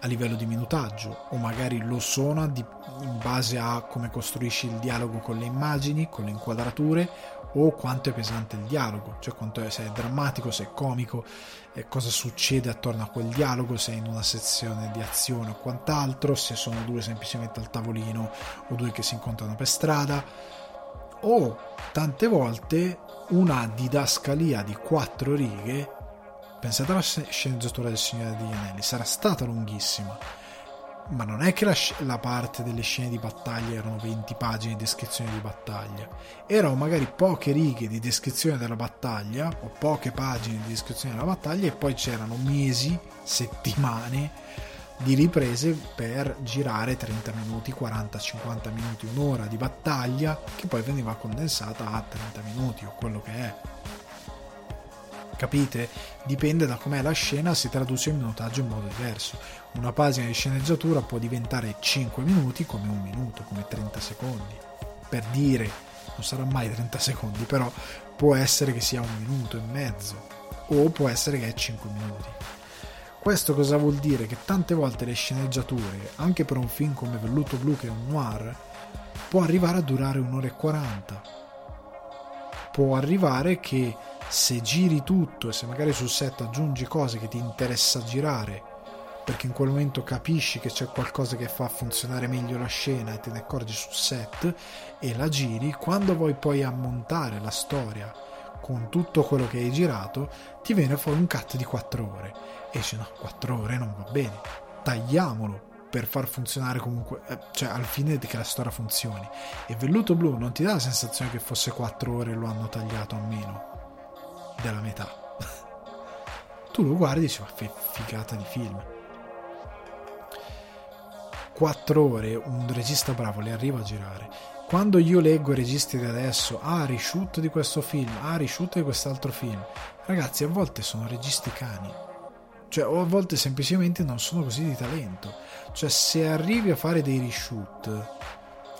a livello di minutaggio o magari lo sono in base a come costruisci il dialogo con le immagini, con le inquadrature o quanto è pesante il dialogo, cioè quanto è, se è drammatico, se è comico, eh, cosa succede attorno a quel dialogo, se è in una sezione di azione o quant'altro, se sono due semplicemente al tavolino o due che si incontrano per strada o tante volte una didascalia di quattro righe pensate alla sceneggiatura del Signore degli Anelli sarà stata lunghissima ma non è che la, la, parte delle scene di battaglia erano 20 pagine di descrizione di battaglia, erano magari poche righe di descrizione della battaglia o poche pagine di descrizione della battaglia e poi c'erano mesi, settimane di riprese per girare 30 minuti, 40, 50 minuti, un'ora di battaglia che poi veniva condensata a 30 minuti o quello che è. Capite? Dipende da com'è la scena, si traduce il minutaggio in modo diverso. Una pagina di sceneggiatura può diventare 5 minuti come un minuto, come 30 secondi. Per dire, non sarà mai 30 secondi, però può essere che sia un minuto e mezzo, o può essere che è 5 minuti. Questo cosa vuol dire? Che tante volte le sceneggiature, anche per un film come Velluto Blu che è un noir, può arrivare a durare un'ora e 40. Può arrivare che se giri tutto e se magari sul set aggiungi cose che ti interessa girare, perché in quel momento capisci che c'è qualcosa che fa funzionare meglio la scena e te ne accorgi sul set e la giri, quando vuoi poi ammontare la storia con tutto quello che hai girato, ti viene fuori un cut di 4 ore. E dici no, 4 ore non va bene, tagliamolo per far funzionare comunque, eh, cioè al fine che la storia funzioni. E Velluto Blu non ti dà la sensazione che fosse 4 ore e lo hanno tagliato a meno della metà. tu lo guardi e dici, ma figata di film. 4 ore un regista bravo le arriva a girare quando io leggo i registi di adesso, ah, reshoot di questo film, ah, reshoot di quest'altro film, ragazzi, a volte sono registi cani. Cioè, o a volte semplicemente non sono così di talento. Cioè, se arrivi a fare dei reshoot,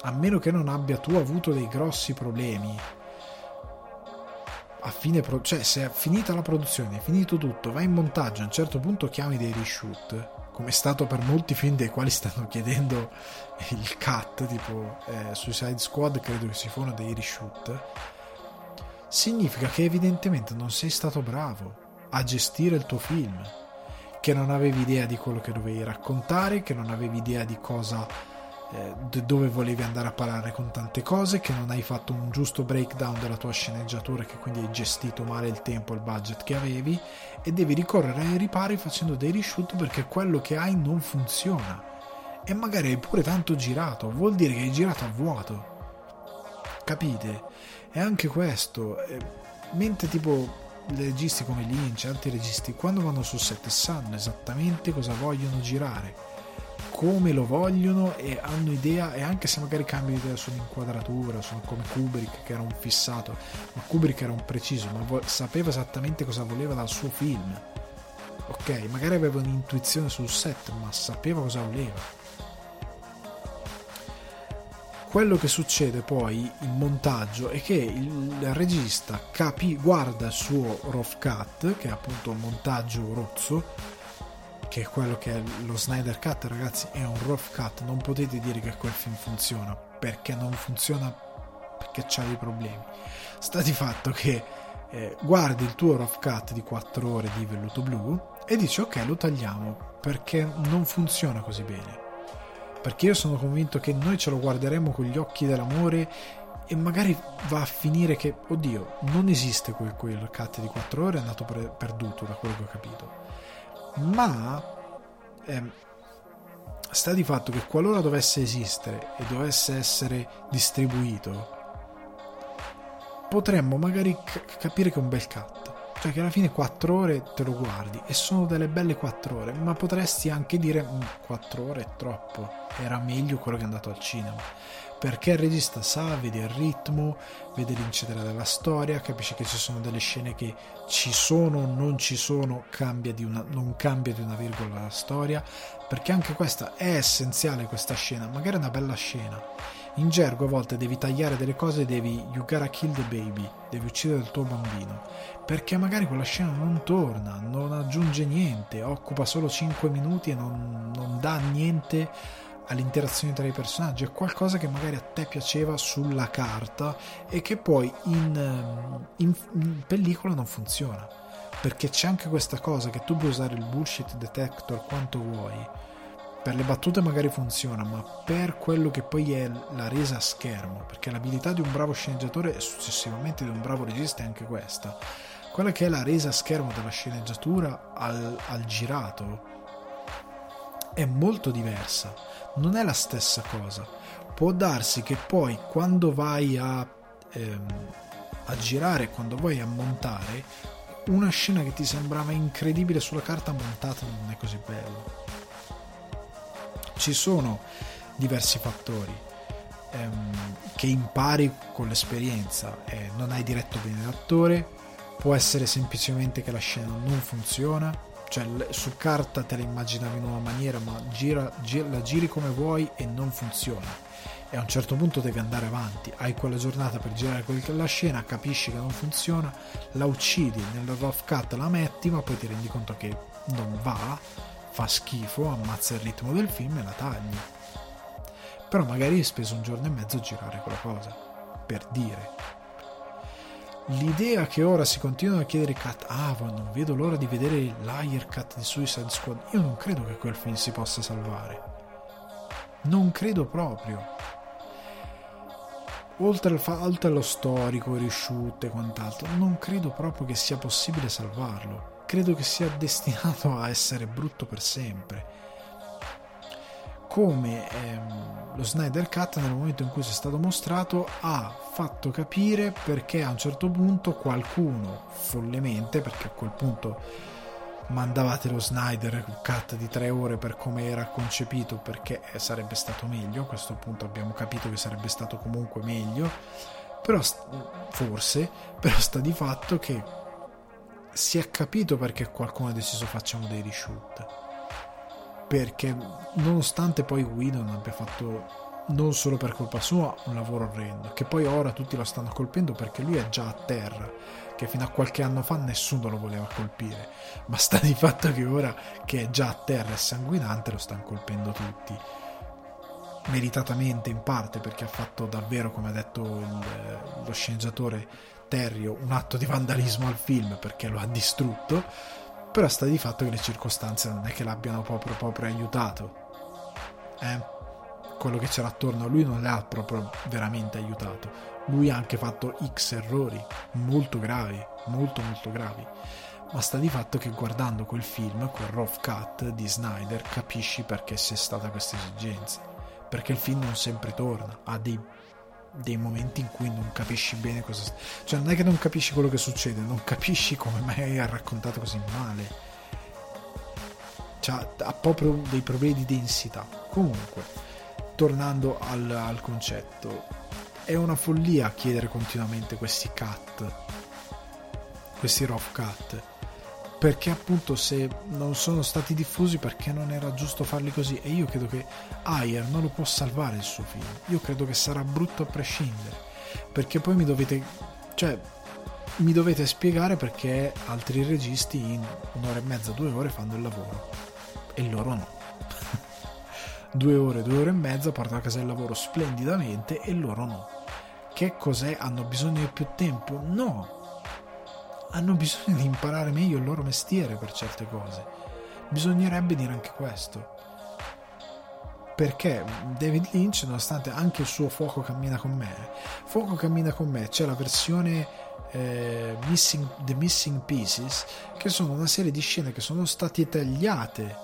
a meno che non abbia tu avuto dei grossi problemi, a fine pro- cioè se è finita la produzione, è finito tutto, vai in montaggio, a un certo punto chiami dei reshoot, come è stato per molti film dei quali stanno chiedendo il cut, tipo eh, Suicide Squad credo che si fono dei reshoot, significa che evidentemente non sei stato bravo a gestire il tuo film, che non avevi idea di quello che dovevi raccontare, che non avevi idea di cosa eh, dove volevi andare a parlare con tante cose, che non hai fatto un giusto breakdown della tua sceneggiatura, che quindi hai gestito male il tempo e il budget che avevi e devi ricorrere ai ripari facendo dei reshoot perché quello che hai non funziona. E magari hai pure tanto girato, vuol dire che hai girato a vuoto. Capite? E anche questo, eh, mentre tipo registi come Lynch altri registi, quando vanno sul set sanno esattamente cosa vogliono girare come lo vogliono e hanno idea e anche se magari cambiano idea sull'inquadratura, su come Kubrick che era un fissato, ma Kubrick era un preciso, ma vo- sapeva esattamente cosa voleva dal suo film. Ok, magari aveva un'intuizione sul set, ma sapeva cosa voleva. Quello che succede poi in montaggio è che il regista capi- guarda il suo rough cut, che è appunto un montaggio rozzo, che è quello che è lo Snyder Cut, ragazzi, è un rough cut. Non potete dire che quel film funziona perché non funziona perché c'ha dei problemi. Sta di fatto che eh, guardi il tuo rough cut di 4 ore di velluto blu e dici ok, lo tagliamo perché non funziona così bene. Perché io sono convinto che noi ce lo guarderemo con gli occhi dell'amore e magari va a finire che, oddio, non esiste quel, quel cut di 4 ore, è andato per, perduto da quello che ho capito. Ma eh, sta di fatto che qualora dovesse esistere e dovesse essere distribuito potremmo magari c- capire che è un bel cut cioè che alla fine 4 ore te lo guardi e sono delle belle 4 ore ma potresti anche dire 4 ore è troppo era meglio quello che è andato al cinema perché il regista sa, vede il ritmo, vede l'incedere della storia, capisce che ci sono delle scene che ci sono o non ci sono, cambia una, non cambia di una virgola la storia, perché anche questa è essenziale questa scena, magari è una bella scena. In gergo a volte devi tagliare delle cose, devi you gotta kill the baby, devi uccidere il tuo bambino, perché magari quella scena non torna, non aggiunge niente, occupa solo 5 minuti e non, non dà niente all'interazione tra i personaggi, è qualcosa che magari a te piaceva sulla carta e che poi in, ehm, in, in pellicola non funziona. Perché c'è anche questa cosa che tu puoi usare il bullshit detector quanto vuoi. Per le battute magari funziona, ma per quello che poi è la resa a schermo, perché l'abilità di un bravo sceneggiatore e successivamente di un bravo regista è anche questa. Quella che è la resa a schermo della sceneggiatura al, al girato è molto diversa, non è la stessa cosa. Può darsi che poi quando vai a, ehm, a girare, quando vai a montare, una scena che ti sembrava incredibile sulla carta montata non è così bella. Ci sono diversi fattori ehm, che impari con l'esperienza. Eh, non hai diretto bene l'attore, può essere semplicemente che la scena non funziona, cioè su carta te la immaginavi in una maniera, ma gira, gira, la giri come vuoi e non funziona. E a un certo punto devi andare avanti. Hai quella giornata per girare quella scena, capisci che non funziona, la uccidi, nel rough cut la metti, ma poi ti rendi conto che non va, fa schifo, ammazza il ritmo del film e la tagli però magari hai speso un giorno e mezzo a girare quella cosa, per dire. L'idea che ora si continuano a chiedere cut, ah, non vedo l'ora di vedere liar cut di Suicide Squad, io non credo che quel film si possa salvare. Non credo proprio. Oltre, al fa- oltre allo storico, reshoot e quant'altro, non credo proprio che sia possibile salvarlo. Credo che sia destinato a essere brutto per sempre come ehm, lo Snyder Cut nel momento in cui si è stato mostrato ha fatto capire perché a un certo punto qualcuno follemente perché a quel punto mandavate lo Snyder Cut di tre ore per come era concepito perché sarebbe stato meglio a questo punto abbiamo capito che sarebbe stato comunque meglio però forse però sta di fatto che si è capito perché qualcuno ha deciso facciamo dei reshoot perché nonostante poi non abbia fatto non solo per colpa sua un lavoro orrendo che poi ora tutti lo stanno colpendo perché lui è già a terra che fino a qualche anno fa nessuno lo voleva colpire ma sta di fatto che ora che è già a terra e sanguinante lo stanno colpendo tutti. Meritatamente in parte perché ha fatto davvero come ha detto il, lo sceneggiatore Terrio un atto di vandalismo al film perché lo ha distrutto però sta di fatto che le circostanze non è che l'abbiano proprio, proprio aiutato. Eh? Quello che c'era attorno a lui non l'ha proprio veramente aiutato. Lui ha anche fatto X errori, molto gravi, molto molto gravi. Ma sta di fatto che guardando quel film, quel rough cut di Snyder, capisci perché c'è stata questa esigenza. Perché il film non sempre torna, ha dei dei momenti in cui non capisci bene cosa cioè non è che non capisci quello che succede non capisci come mai ha raccontato così male. Cioè, ha proprio dei problemi di densità. Comunque tornando al, al concetto è una follia chiedere continuamente questi cut questi rough cut perché appunto se non sono stati diffusi perché non era giusto farli così? E io credo che Ayer non lo può salvare il suo film. Io credo che sarà brutto a prescindere. Perché poi mi dovete cioè mi dovete spiegare perché altri registi in un'ora e mezza due ore fanno il lavoro. E loro no. Due ore due ore e mezza portano a casa il lavoro splendidamente e loro no. Che cos'è? Hanno bisogno di più tempo? No hanno bisogno di imparare meglio il loro mestiere per certe cose. Bisognerebbe dire anche questo. Perché David Lynch, nonostante anche il suo Fuoco cammina con me, Fuoco cammina con me, c'è la versione eh, missing, The Missing Pieces, che sono una serie di scene che sono state tagliate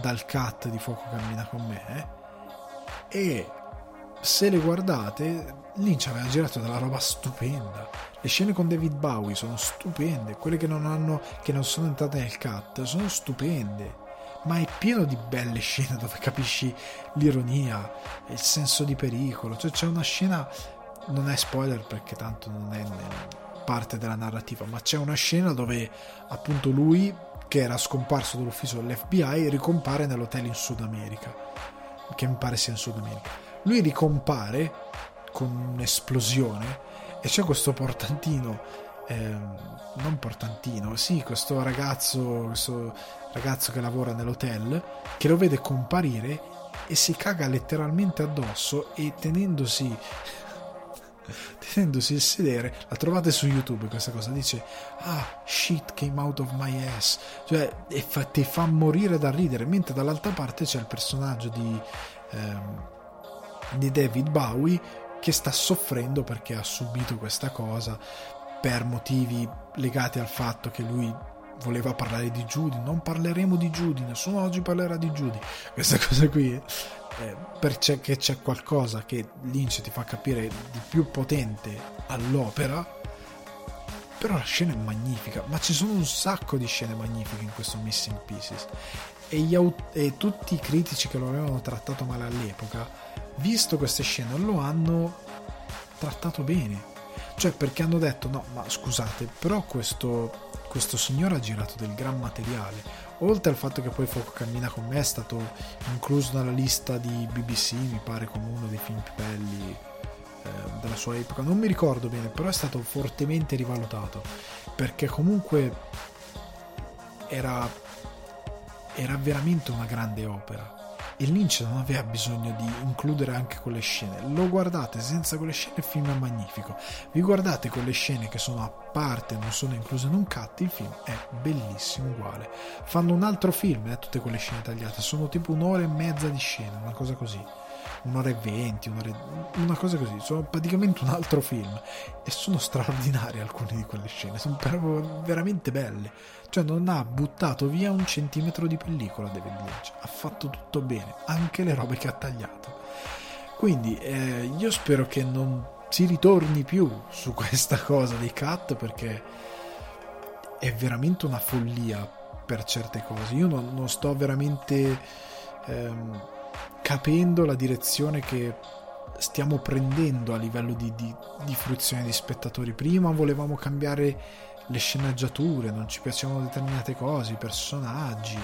dal cut di Fuoco cammina con me e se le guardate Lynch aveva girato della roba stupenda le scene con David Bowie sono stupende quelle che non, hanno, che non sono entrate nel cut sono stupende. Ma è pieno di belle scene dove capisci l'ironia il senso di pericolo. Cioè c'è una scena non è spoiler perché tanto non è parte della narrativa ma c'è una scena dove appunto lui che era scomparso dall'ufficio dell'FBI ricompare nell'hotel in Sud America che mi pare sia in Sud America. Lui ricompare con un'esplosione e c'è questo portantino ehm, non portantino sì questo ragazzo questo ragazzo che lavora nell'hotel che lo vede comparire e si caga letteralmente addosso e tenendosi tenendosi il sedere la trovate su youtube questa cosa dice ah shit came out of my ass. Cioè fa, ti fa morire da ridere mentre dall'altra parte c'è il personaggio di ehm, di David Bowie che sta soffrendo perché ha subito questa cosa per motivi legati al fatto che lui voleva parlare di Judy, non parleremo di Judy, nessuno oggi parlerà di Judy. Questa cosa qui, eh, perché c'è qualcosa che Lynch ti fa capire di più potente all'opera, però la scena è magnifica, ma ci sono un sacco di scene magnifiche in questo Missing Pieces. E, aut- e tutti i critici che lo avevano trattato male all'epoca, visto queste scene, lo hanno trattato bene. Cioè, perché hanno detto: no, ma scusate, però questo, questo signore ha girato del gran materiale. Oltre al fatto che poi Fuoco Cammina con me è stato incluso nella lista di BBC, mi pare come uno dei film più belli eh, della sua epoca, non mi ricordo bene, però è stato fortemente rivalutato perché comunque era, era veramente una grande opera e Lynch non aveva bisogno di includere anche quelle scene. Lo guardate senza quelle scene, il film è magnifico. Vi guardate quelle scene che sono a parte, non sono incluse in un cut, il film è bellissimo uguale. Fanno un altro film, eh, tutte quelle scene tagliate, sono tipo un'ora e mezza di scena, una cosa così un'ora e venti, un'ora e... una cosa così, sono praticamente un altro film. E sono straordinarie alcune di quelle scene, sono proprio veramente belle, cioè non ha buttato via un centimetro di pellicola David Lynch, ha fatto tutto bene, anche le robe che ha tagliato. Quindi eh, io spero che non si ritorni più su questa cosa dei cut perché è veramente una follia per certe cose. Io non, non sto veramente ehm, capendo la direzione che stiamo prendendo a livello di, di, di fruizione di spettatori. Prima volevamo cambiare le sceneggiature, non ci piacevano determinate cose, i personaggi.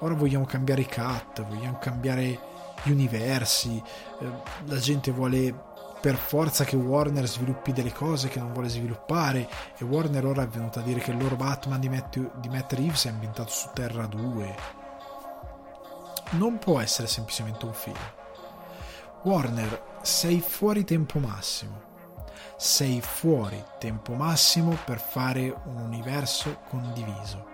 Ora vogliamo cambiare i cut, vogliamo cambiare gli universi. Eh, la gente vuole per forza che Warner sviluppi delle cose che non vuole sviluppare e Warner ora è venuta a dire che il loro Batman di Matt, di Matt Reeves è ambientato su Terra 2 non può essere semplicemente un film. Warner, sei fuori tempo massimo. Sei fuori tempo massimo per fare un universo condiviso.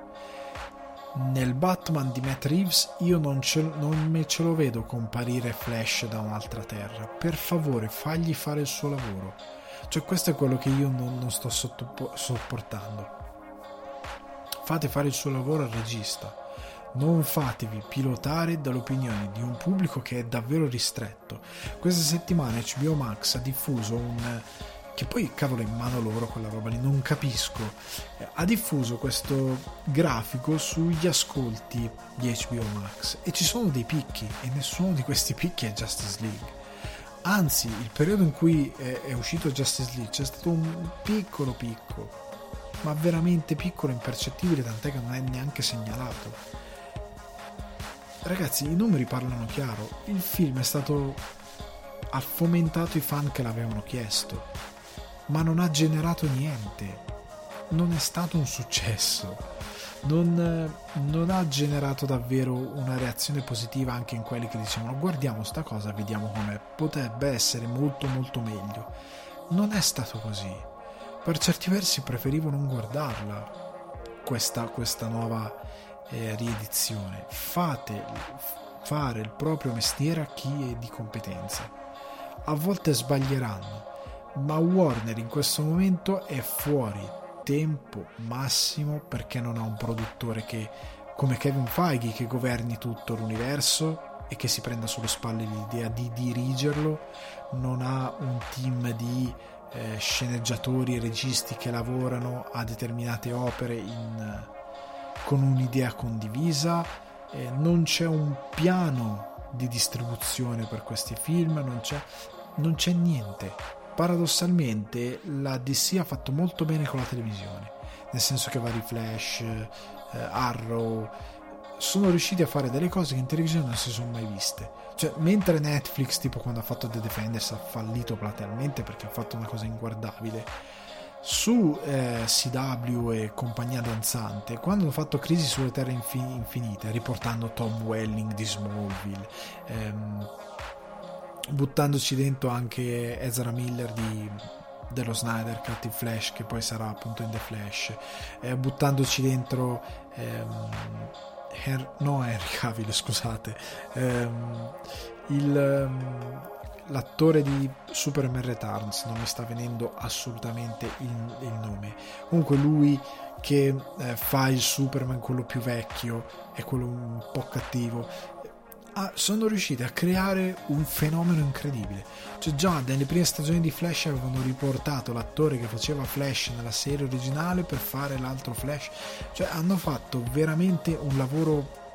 Nel Batman di Matt Reeves io non, ce, non me ce lo vedo comparire Flash da un'altra terra. Per favore, fagli fare il suo lavoro. Cioè, questo è quello che io non, non sto sottopo- sopportando. Fate fare il suo lavoro al regista non fatevi pilotare dall'opinione di un pubblico che è davvero ristretto. Questa settimana HBO Max ha diffuso un che poi cavolo in mano loro quella roba lì, non capisco. Ha diffuso questo grafico sugli ascolti di HBO Max e ci sono dei picchi e nessuno di questi picchi è Justice League. Anzi, il periodo in cui è, uscito Justice League c'è stato un piccolo picco, ma veramente piccolo, impercettibile, tant'è che non è neanche segnalato ragazzi, i numeri parlano chiaro. Il film è stato. ha fomentato i fan che l'avevano chiesto, ma non ha generato niente. Non è stato un successo. Non, non, ha generato davvero una reazione positiva anche in quelli che dicevano guardiamo sta cosa, vediamo com'è, potrebbe essere molto molto meglio. Non è stato così. Per certi versi preferivo non guardarla questa, questa nuova eh, riedizione. Fate fare il proprio mestiere a chi è di competenza. A volte sbaglieranno, ma Warner in questo momento è fuori tempo massimo perché non ha un produttore che come Kevin Feige che governi tutto l'universo e che si prenda sulle spalle l'idea di dirigerlo, non ha un team di eh, sceneggiatori e registi che lavorano a determinate opere in, con un'idea condivisa, eh, non c'è un piano di distribuzione per questi film, non c'è, non c'è niente. Paradossalmente la DC ha fatto molto bene con la televisione, nel senso che vari Flash, eh, Arrow, sono riusciti a fare delle cose che in televisione non si sono mai viste. Cioè, mentre Netflix, tipo quando ha fatto The Defenders, ha fallito platealmente perché ha fatto una cosa inguardabile, su eh, CW e compagnia danzante quando hanno fatto Crisi sulle Terre Infin- Infinite riportando Tom Welling di Smallville ehm, buttandoci dentro anche Ezra Miller di, dello Snyder Cut in Flash che poi sarà appunto in The Flash eh, buttandoci dentro ehm, Her- no Henry Cavill scusate ehm, il, ehm, l'attore di Superman Returns, non mi sta venendo assolutamente il, il nome. Comunque lui che eh, fa il Superman quello più vecchio e quello un po' cattivo ah, sono riusciti a creare un fenomeno incredibile. Cioè già nelle prime stagioni di Flash avevano riportato l'attore che faceva Flash nella serie originale per fare l'altro Flash. Cioè hanno fatto veramente un lavoro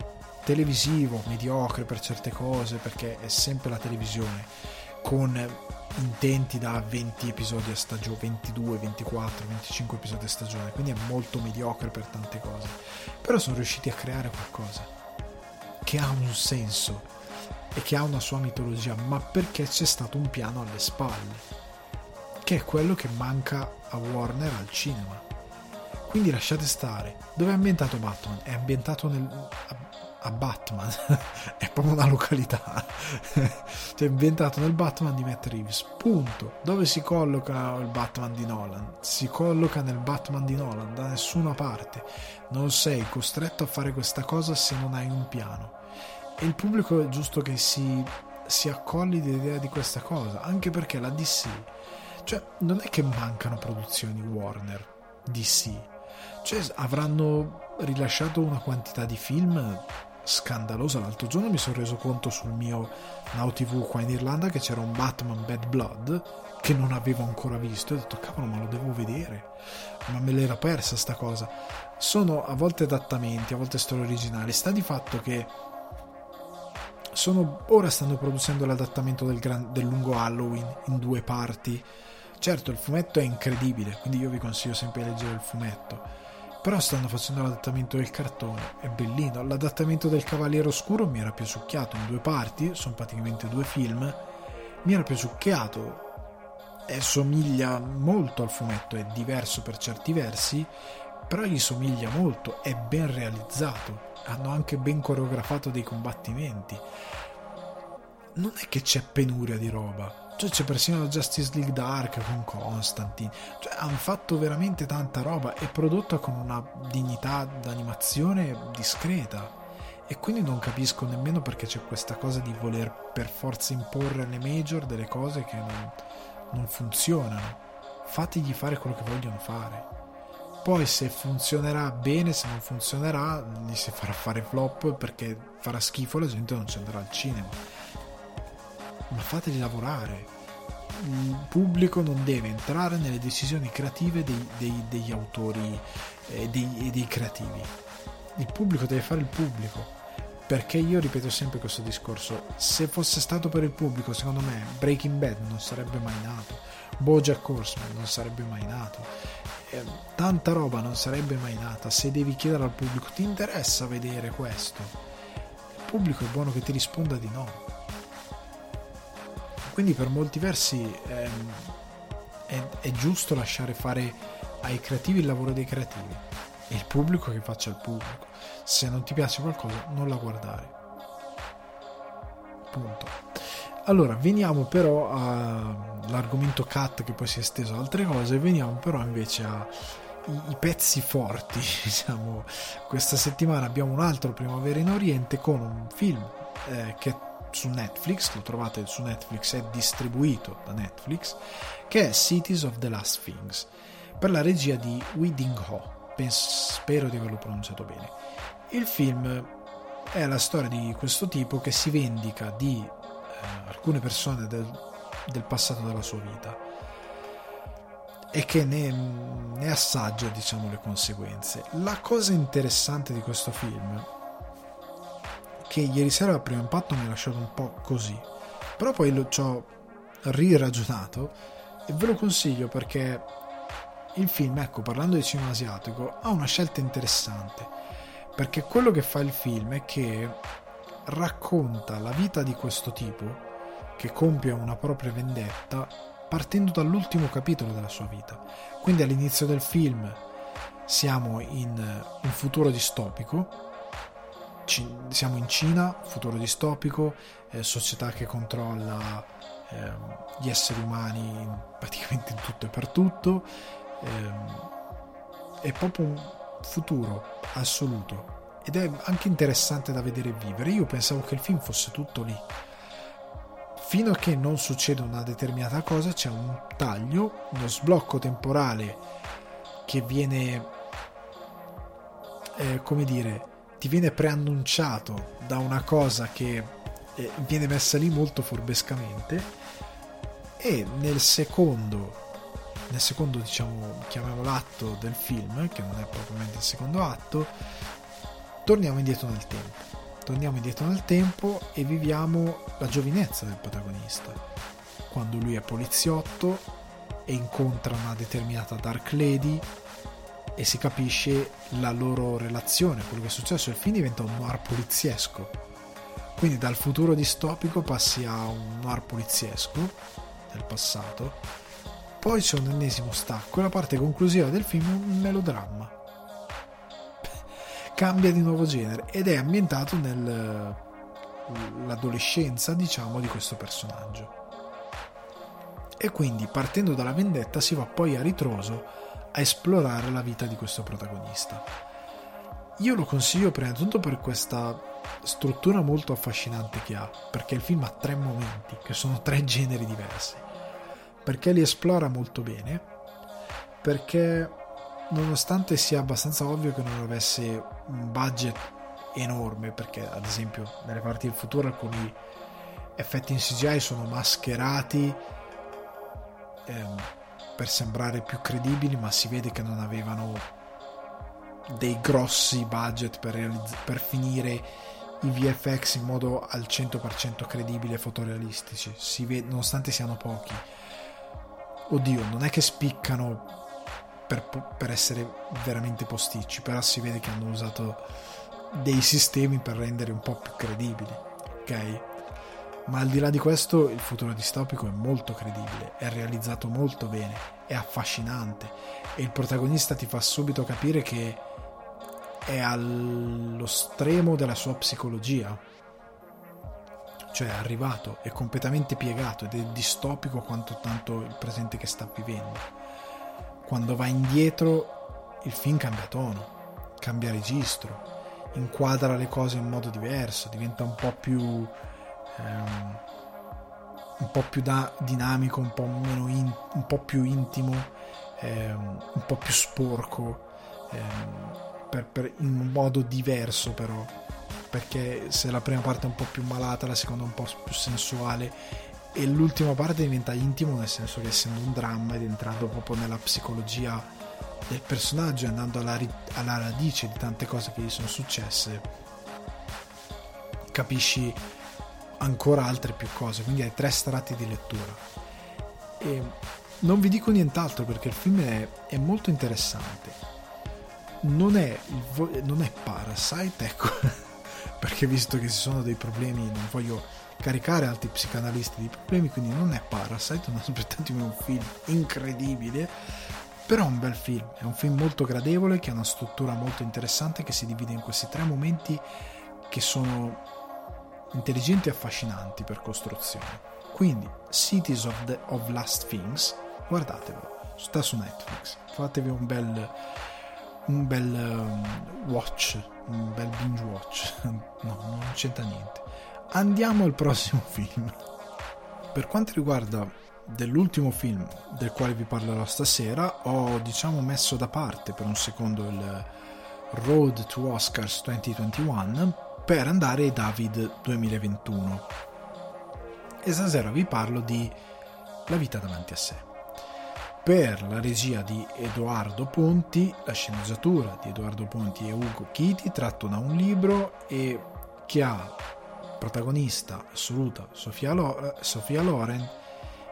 televisivo mediocre per certe cose perché è sempre la televisione con intenti da 20 episodi a stagione, 22, 24, 25 episodi a stagione, quindi è molto mediocre per tante cose. Però sono riusciti a creare qualcosa che ha un senso e che ha una sua mitologia, ma perché c'è stato un piano alle spalle, che è quello che manca a Warner al cinema. Quindi lasciate stare. Dove è ambientato Batman? È ambientato nel, a Batman è proprio una località. Cioè inventato nel Batman di Matt Reeves punto. Dove si colloca il Batman di Nolan? Si colloca nel Batman di Nolan da nessuna parte. Non sei costretto a fare questa cosa se non hai un piano. E il pubblico è giusto che si, si accolli l'idea di questa cosa anche perché la DC cioè non è che mancano produzioni Warner DC cioè avranno rilasciato una quantità di film scandalosa. L'altro giorno mi sono reso conto sul mio Now TV qua in Irlanda che c'era un Batman Bad Blood che non avevo ancora visto. E ho detto cavolo ma lo devo vedere. Ma me l'era persa sta cosa. Sono a volte adattamenti a volte storie originali. Sta di fatto che sono, ora stanno producendo l'adattamento del, gran, del lungo Halloween in due parti. Certo il fumetto è incredibile quindi io vi consiglio sempre di leggere il fumetto però stanno facendo l'adattamento del cartone, è bellino. L'adattamento del Cavaliere Oscuro mi era più succhiato in due parti, sono praticamente due film. Mi era più succhiato e somiglia molto al fumetto, è diverso per certi versi, però gli somiglia molto, è ben realizzato. Hanno anche ben coreografato dei combattimenti. Non è che c'è penuria di roba, cioè c'è persino la Justice League Dark con Constantine. Cioè hanno fatto veramente tanta roba e prodotta con una dignità d'animazione discreta. E quindi non capisco nemmeno perché c'è questa cosa di voler per forza imporre alle major delle cose che non, non funzionano. Fatigli fare quello che vogliono fare. Poi se funzionerà bene, se non funzionerà, gli si farà fare flop perché farà schifo la gente non ci andrà al cinema ma fateli lavorare. Il pubblico non deve entrare nelle decisioni creative dei, dei, degli autori e dei, dei creativi. Il pubblico deve fare il pubblico. Perché io ripeto sempre questo discorso: se fosse stato per il pubblico, secondo me Breaking Bad non sarebbe mai nato, Bojack Horseman non sarebbe mai nato, eh, tanta roba non sarebbe mai nata. Se devi chiedere al pubblico, ti interessa vedere questo? Il pubblico è buono che ti risponda di no quindi per molti versi ehm, è, è, giusto lasciare fare ai creativi il lavoro dei creativi e il pubblico che faccia il pubblico. Se non ti piace qualcosa, non la guardare. Punto. Allora, veniamo però all'argomento cut che poi si è esteso a altre cose, veniamo però invece a i, pezzi forti, diciamo. Questa settimana abbiamo un altro Primavera in Oriente con un film eh, che su Netflix, lo trovate su Netflix, è distribuito da Netflix, che è Cities of the Last Things, per la regia di Wee Ding Ho, Penso, spero di averlo pronunciato bene. Il film è la storia di questo tipo che si vendica di eh, alcune persone del, del, passato della sua vita e che ne, ne assaggia diciamo le conseguenze. La cosa interessante di questo film che ieri sera al primo impatto mi ha lasciato un po' così. Però poi ci ho riragionato e ve lo consiglio perché il film, ecco, parlando di cinema asiatico, ha una scelta interessante. Perché quello che fa il film è che racconta la vita di questo tipo che compie una propria vendetta partendo dall'ultimo capitolo della sua vita. Quindi all'inizio del film siamo in un futuro distopico siamo in Cina, futuro distopico, eh, società che controlla eh, gli esseri umani praticamente in tutto e per tutto. Eh, è proprio un futuro assoluto ed è anche interessante da vedere e vivere. Io pensavo che il film fosse tutto lì. fino a che non succede una determinata cosa c'è un taglio, uno sblocco temporale che viene, eh, come dire, ti viene preannunciato da una cosa che eh, viene messa lì molto furbescamente e nel secondo nel secondo diciamo chiamiamolo atto del film che non è propriamente il secondo atto torniamo indietro nel tempo. Torniamo indietro nel tempo e viviamo la giovinezza del protagonista. Quando lui è poliziotto e incontra una determinata Dark Lady e si capisce la loro relazione quello che è successo il film diventa un noir poliziesco quindi dal futuro distopico passi a un noir poliziesco del passato. Poi c'è un ennesimo stacco e la parte conclusiva del film è un melodramma. Cambia di nuovo genere ed è ambientato nell'adolescenza, diciamo, di questo personaggio. E quindi partendo dalla vendetta si va poi a ritroso a esplorare la vita di questo protagonista. Io lo consiglio prima di tutto per questa struttura molto affascinante che ha, perché il film ha tre momenti, che sono tre generi diversi perché li esplora molto bene, perché nonostante sia abbastanza ovvio che non avesse un budget enorme, perché ad esempio nelle parti del futuro alcuni effetti in CGI sono mascherati ehm, per sembrare più credibili, ma si vede che non avevano dei grossi budget per, realizz- per finire i VFX in modo al 100% credibili e fotorealistici, si vede, nonostante siano pochi oddio, non è che spiccano per, per, essere veramente posticci, però si vede che hanno usato dei sistemi per rendere un po' più credibili, ok? Ma al di là di questo, il futuro distopico è molto credibile, è realizzato molto bene, è affascinante e il protagonista ti fa subito capire che è allo stremo della sua psicologia cioè è arrivato, è completamente piegato ed è distopico quanto tanto il presente che sta vivendo. Quando va indietro il film cambia tono, cambia registro, inquadra le cose in modo diverso, diventa un po' più ehm, un po' più da, dinamico, un po' meno in, un po' più intimo, ehm, un po' più sporco, ehm, per, per, in un modo diverso però perché se la prima parte è un po' più malata, la seconda è un po' più sensuale e l'ultima parte diventa intimo nel senso che essendo un dramma ed entrando proprio nella psicologia del personaggio andando alla, alla radice di tante cose che gli sono successe capisci ancora altre più cose quindi hai tre strati di lettura. E non vi dico nient'altro perché il film è, è molto interessante. Non è, non è Parasite ecco perché visto che ci sono dei problemi non voglio caricare altri psicanalisti di problemi quindi non è Parasite non aspettatevi un film incredibile però è un bel film. È un film molto gradevole che ha una struttura molto interessante che si divide in questi tre momenti che sono intelligenti e affascinanti per costruzione quindi Cities of, the, of Last Things guardatevelo sta su Netflix fatevi un bel un bel um, watch, un bel binge watch. No, non c'entra niente. Andiamo al prossimo film. Per quanto riguarda dell'ultimo film del quale vi parlerò stasera, ho diciamo messo da parte per un secondo il Road to Oscars 2021 per andare ai David 2021. E stasera vi parlo di La vita davanti a sé per la regia di Edoardo Ponti, la sceneggiatura di Edoardo Ponti e Ugo Chiti, tratto da un libro e che ha protagonista assoluta Sofia, Lo- Sofia Loren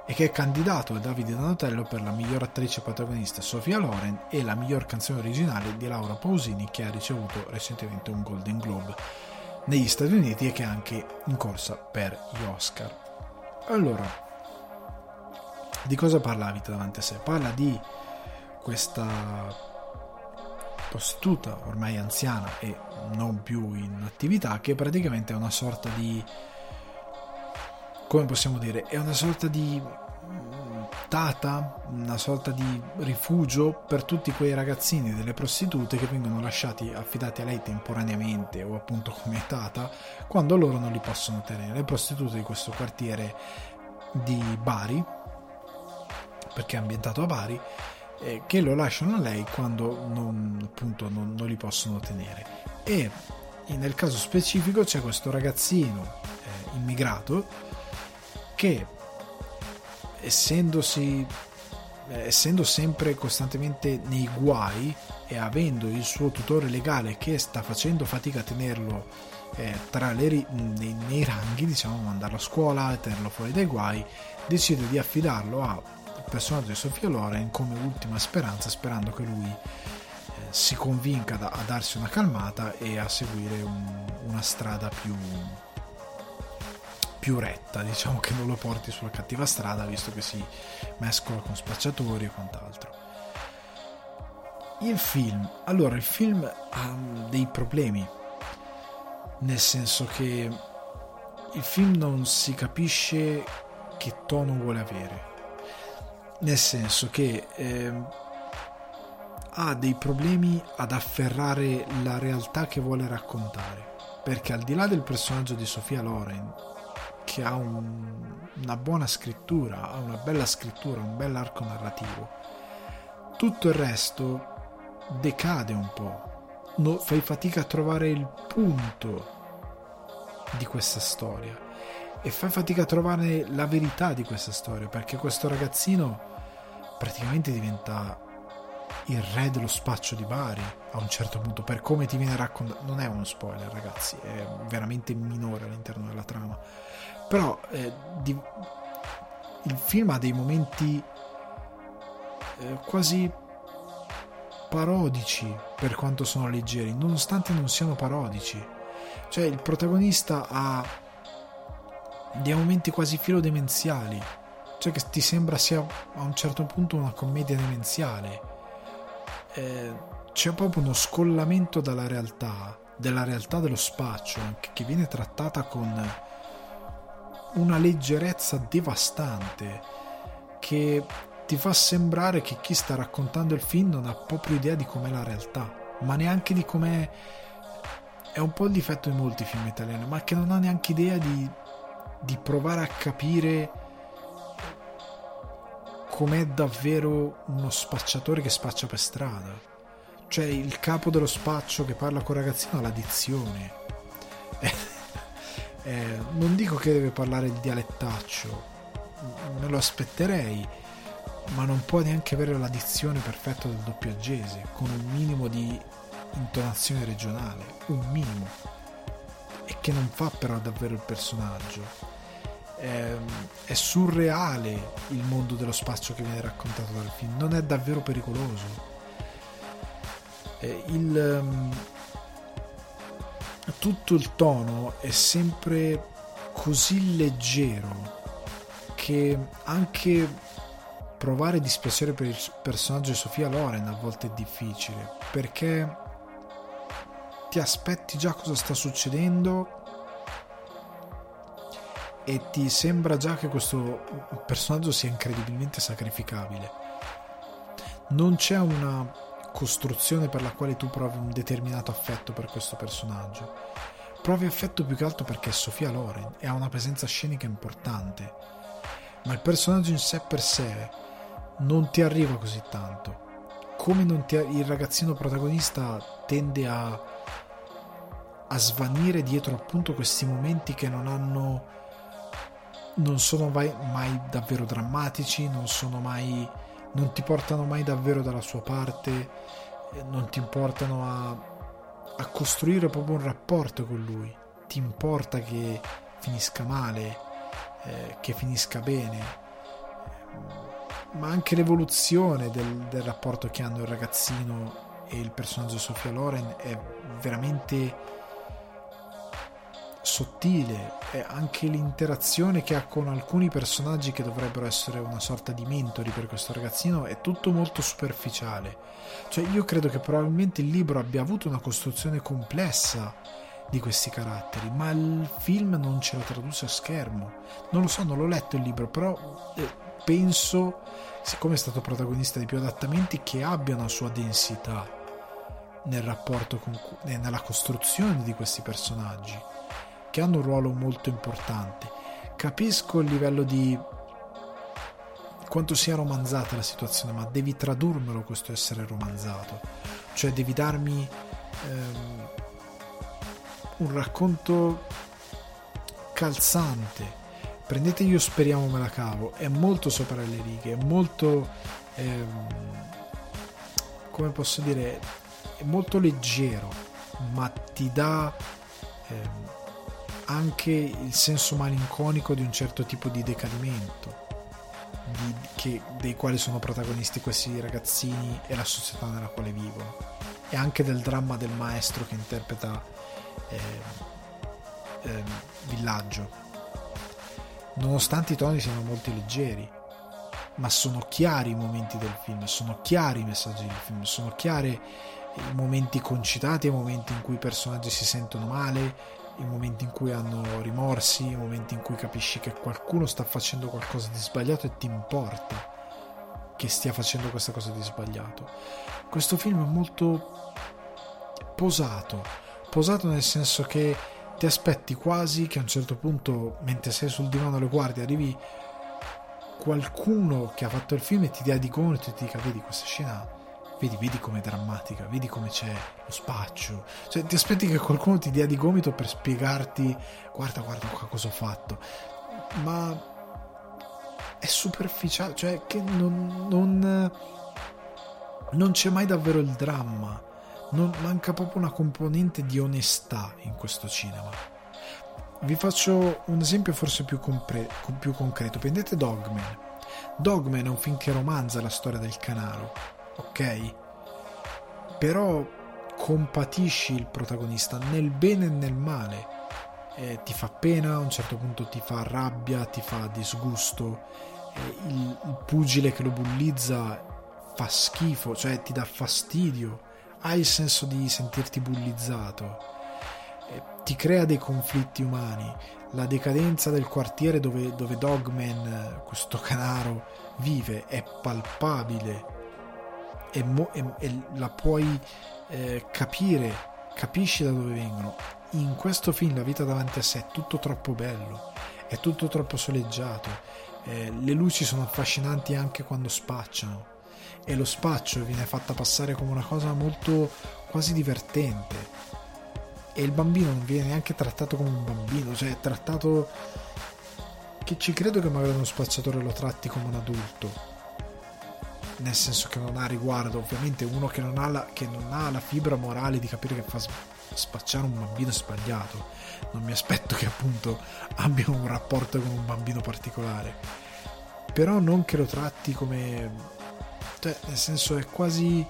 e che è candidato a Davide Donatello per la miglior attrice protagonista Sofia Loren e la miglior canzone originale di Laura Pausini che ha ricevuto recentemente un Golden Globe negli Stati Uniti e che è anche in corsa per gli Oscar. Allora, di cosa parla la vita davanti a sé? Parla di questa prostituta ormai anziana e non più in attività che praticamente è una sorta di come possiamo dire è una sorta di tata, una sorta di rifugio per tutti quei ragazzini delle prostitute che vengono lasciati affidati a lei temporaneamente o appunto come tata quando loro non li possono tenere. Le prostitute di questo quartiere di Bari, perché è ambientato a Bari, eh, che lo lasciano a lei quando non, appunto non, non li possono tenere. E nel caso specifico c'è questo ragazzino eh, immigrato che essendosi eh, essendo sempre costantemente nei guai e avendo il suo tutore legale che sta facendo fatica a tenerlo eh, le, nei, nei, ranghi, diciamo, mandarlo a scuola, tenerlo fuori dai guai, decide di affidarlo al personaggio di Sofia Loren come ultima speranza, sperando che lui eh, si convinca da, a darsi una calmata e a seguire un, una strada più, più retta, diciamo che non lo porti sulla cattiva strada visto che si mescola con spacciatori e quant'altro. Il film, allora il film ha dei problemi, nel senso che il film non si capisce che tono vuole avere, nel senso che eh, ha dei problemi ad afferrare la realtà che vuole raccontare, perché al di là del personaggio di Sofia Loren, che ha un, una buona scrittura, ha una bella scrittura, un bel arco narrativo. Tutto il resto decade un po', no, fai fatica a trovare il punto di questa storia. E fai fatica a trovare la verità di questa storia perché questo ragazzino praticamente diventa il re dello spaccio di Bari a un certo punto per come ti viene raccontato. Non è uno spoiler ragazzi è veramente minore all'interno della trama però eh, di, il film ha dei momenti eh, quasi parodici per quanto sono leggeri, nonostante non siano parodici. Cioè il protagonista ha dei momenti quasi filodemenziali, cioè che ti sembra sia a un certo punto una commedia demenziale. Eh, c'è proprio uno scollamento dalla realtà, della realtà dello spaccio, che viene trattata con una leggerezza devastante che ti fa sembrare che chi sta raccontando il film non ha proprio idea di com'è la realtà, ma neanche di com'è... È un po' il difetto di molti film italiani, ma che non ha neanche idea di, di provare a capire com'è davvero uno spacciatore che spaccia per strada. Cioè il capo dello spaccio che parla con il ragazzino ha l'addizione. Eh, non dico che deve parlare il dialettaccio, me lo aspetterei, ma non può neanche avere la dizione perfetta del doppiaggese, con un minimo di intonazione regionale, un minimo, e che non fa però davvero il personaggio. Eh, è surreale il mondo dello spazio che viene raccontato dal film, non è davvero pericoloso. Eh, il, um, tutto il tono è sempre così leggero che anche provare dispiacere per il personaggio di Sofia Loren a volte è difficile perché ti aspetti già cosa sta succedendo e ti sembra già che questo personaggio sia incredibilmente sacrificabile. Non c'è una costruzione per la quale tu provi un determinato affetto per questo personaggio. Provi affetto più che altro perché è Sofia Loren e ha una presenza scenica importante, ma il personaggio in sé per sé non ti arriva così tanto. Come ti, il ragazzino protagonista tende a, a svanire dietro appunto questi momenti che non hanno non sono mai, mai davvero drammatici, non sono mai non ti portano mai davvero dalla sua parte, non ti portano a, a costruire proprio un rapporto con lui. Ti importa che finisca male, eh, che finisca bene, ma anche l'evoluzione del, del rapporto che hanno il ragazzino e il personaggio Sofia Loren è veramente sottile anche l'interazione che ha con alcuni personaggi che dovrebbero essere una sorta di mentori per questo ragazzino è tutto molto superficiale. Cioè io credo che probabilmente il libro abbia avuto una costruzione complessa di questi caratteri, ma il film non ce lo traduce a schermo. Non lo so, non l'ho letto il libro, però eh, penso, siccome è stato protagonista di più adattamenti, che abbia una sua densità nel rapporto con, nella costruzione di questi personaggi, che hanno un ruolo molto importante. Capisco il livello di quanto sia romanzata la situazione, ma devi tradurmelo questo essere romanzato. Cioè devi darmi ehm, un racconto calzante. Prendete Io speriamo me la cavo, è molto sopra le righe, è molto... Ehm, come posso dire, è molto leggero, ma ti dà ehm, anche il senso malinconico di un certo tipo di decadimento di, che, dei quali sono protagonisti questi ragazzini e la società nella quale vivono. E anche del dramma del maestro che interpreta eh, eh, Villaggio. Nonostante i toni siano molto leggeri ma sono chiari i momenti del film sono chiari i messaggi del film sono chiari i momenti concitati i momenti in cui i personaggi si sentono male i momenti in cui hanno rimorsi, i momenti in cui capisci che qualcuno sta facendo qualcosa di sbagliato e ti importa che stia facendo questa cosa di sbagliato. Questo film è molto posato, posato nel senso che ti aspetti quasi che a un certo punto, mentre sei sul divano e lo guardi, arrivi qualcuno che ha fatto il film e ti dia di gomito e ti dica vedi questa scena vedi, vedi com'è drammatica, vedi come c'è lo spaccio. Cioè, ti aspetti che qualcuno ti dia di gomito per spiegarti, guarda, guarda cosa ho fatto. Ma è superficiale, cioè che non, non, non c'è mai davvero il dramma. Non, manca proprio una componente di onestà in questo cinema. Vi faccio un esempio forse più, compre- più concreto. Prendete Dogman. Dogman è un film che romanza la storia del canaro ok? Però compatisci il protagonista nel bene e nel male. Eh, ti fa pena, a un certo punto ti fa rabbia, ti fa disgusto. Eh, il, il pugile che lo bullizza fa schifo, cioè ti dà fastidio. Hai il senso di sentirti bullizzato. Eh, ti crea dei conflitti umani. La decadenza del quartiere dove, dove Dogman, questo canaro, vive è palpabile e, mo- e, e la puoi eh, capire, capisci da dove vengono. In questo film La vita davanti a sé è tutto troppo bello, è tutto troppo soleggiato, eh, le luci sono affascinanti anche quando spacciano e lo spaccio viene fatta passare come una cosa molto quasi divertente e il bambino non viene neanche trattato come un bambino, cioè è trattato che ci credo che magari uno spacciatore lo tratti come un adulto nel senso che non ha riguardo, ovviamente uno che non ha la, non ha la fibra morale di capire che fa spacciare un bambino sbagliato, non mi aspetto che appunto abbia un rapporto con un bambino particolare, però non che lo tratti come, cioè nel senso è quasi,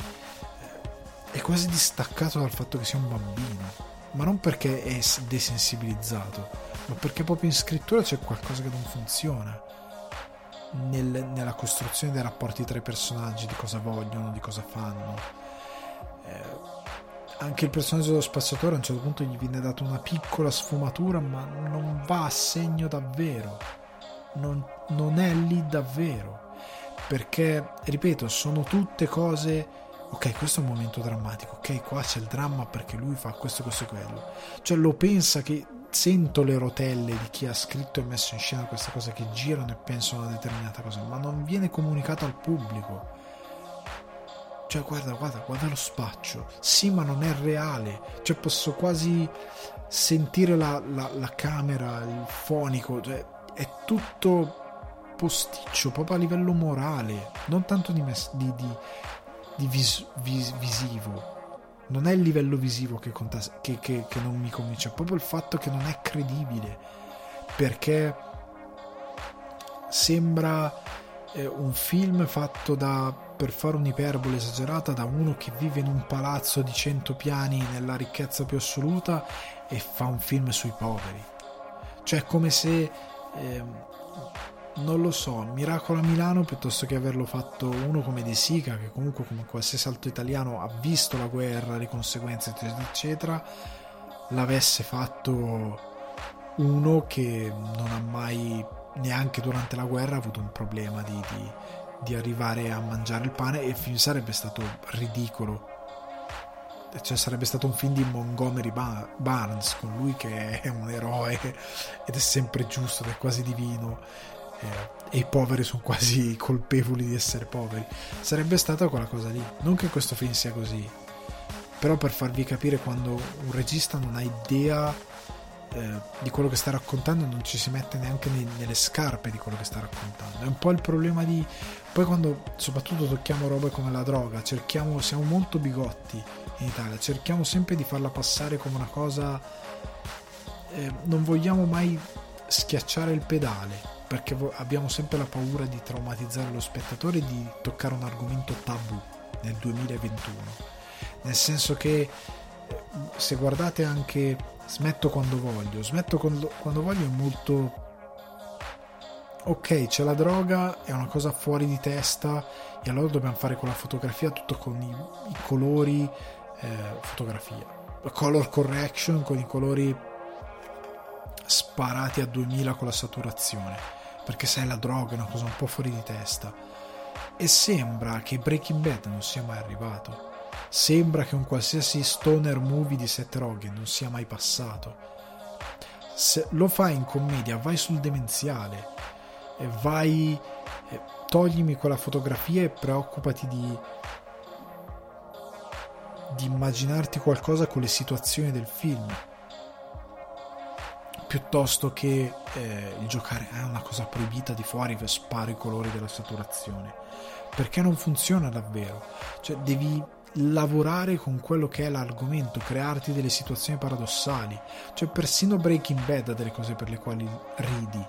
è quasi distaccato dal fatto che sia un bambino, ma non perché è desensibilizzato, ma perché proprio in scrittura c'è qualcosa che non funziona nel, nella costruzione dei rapporti tra i personaggi, di cosa vogliono, di cosa fanno. Eh, anche il personaggio dello spazziatore a un certo punto gli viene data una piccola sfumatura, ma non va a segno davvero. Non, non è lì davvero. Perché, ripeto, sono tutte cose ok, questo è un momento drammatico, ok, qua c'è il dramma perché lui fa questo, questo e quello. Cioè lo pensa che sento le rotelle di chi ha scritto e messo in scena queste cose che girano e pensano a una determinata cosa, ma non viene comunicato al pubblico. Cioè, guarda, guarda, guarda lo spaccio. Sì, ma non è reale. Cioè, posso quasi sentire la, la, la camera, il fonico. Cioè, è tutto posticcio, proprio a livello morale, non tanto di, mes- di, di, di vis- vis- visivo non è il livello visivo che, conta, che, che, che non mi convince, è proprio il fatto che non è credibile, perché sembra eh, un film fatto da, per fare un'iperbole esagerata, da uno che vive in un palazzo di cento piani nella ricchezza più assoluta e fa un film sui poveri. Cioè è come se... Eh, non lo so, Miracolo a Milano piuttosto che averlo fatto uno come De Sica, che comunque come qualsiasi altro italiano ha visto la guerra, le conseguenze, eccetera, l'avesse fatto uno che non ha mai neanche durante la guerra avuto un problema di, di, di arrivare a mangiare il pane e il film sarebbe stato ridicolo. Cioè sarebbe stato un film di Montgomery Barnes con lui che è un eroe ed è sempre giusto ed è quasi divino eh, e i poveri sono quasi colpevoli di essere poveri. Sarebbe stata quella cosa lì. Non che questo film sia così però per farvi capire quando un regista non ha idea eh, di quello che sta raccontando non ci si mette neanche nei, nelle scarpe di quello che sta raccontando. È un po' il problema di poi quando soprattutto tocchiamo robe come la droga cerchiamo siamo molto bigotti in Italia cerchiamo sempre di farla passare come una cosa eh, non vogliamo mai schiacciare il pedale perché abbiamo sempre la paura di traumatizzare lo spettatore e di toccare un argomento tabù nel 2021 nel senso che eh, se guardate anche smetto quando voglio smetto quando, quando voglio è molto ok c'è la droga è una cosa fuori di testa e allora dobbiamo fare con la fotografia tutto con i, i colori eh, fotografia. Color correction con i colori sparati a 2000 con la saturazione perché sai la droga è una cosa un po' fuori di testa. E sembra che Breaking Bad non sia mai arrivato. Sembra che un qualsiasi stoner movie di Seth Rogen non sia mai passato. Se lo fai in commedia, vai sul demenziale, vai, toglimi quella fotografia e preoccupati di, di immaginarti qualcosa con le situazioni del film piuttosto che eh, il giocare è una cosa proibita di fuori che sparo i colori della saturazione. Perché non funziona davvero? Cioè devi lavorare con quello che è l'argomento crearti delle situazioni paradossali. Cioè persino Breaking Bad ha delle cose per le quali ridi.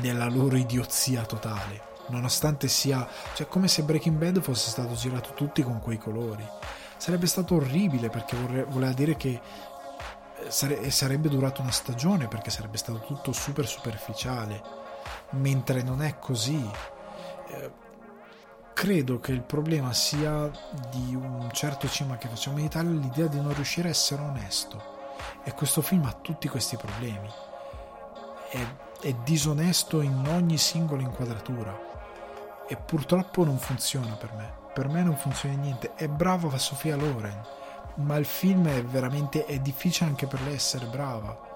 Nella loro idiozia totale. Nonostante sia cioè come se Breaking Bad fosse stato girato tutti con quei colori. Sarebbe stato orribile perché vorre- voleva dire che sare- sarebbe durato una stagione perché sarebbe stato tutto super superficiale, mentre non è così. Eh, credo che il problema sia di un certo cinema che facciamo in Italia l'idea di non riuscire a essere onesto. E questo film ha tutti questi problemi. È, è disonesto in ogni singola inquadratura. E purtroppo non funziona per me. Per me non funziona niente. È brava Sofia Loren ma il film è veramente è difficile anche per lei essere brava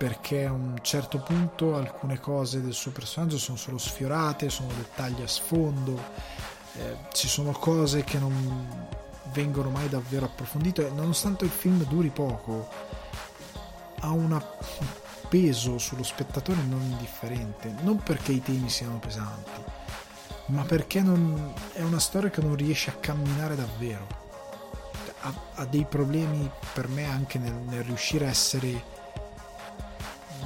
perché a un certo punto alcune cose del suo personaggio sono solo sfiorate, sono dettagli a sfondo, eh, ci sono cose che non vengono mai davvero approfondite nonostante il film duri poco ha un peso sullo spettatore non indifferente, non perché i temi siano pesanti, ma perché non, è una storia che non riesce a camminare davvero ha, ha dei problemi per me anche nel, nel riuscire a essere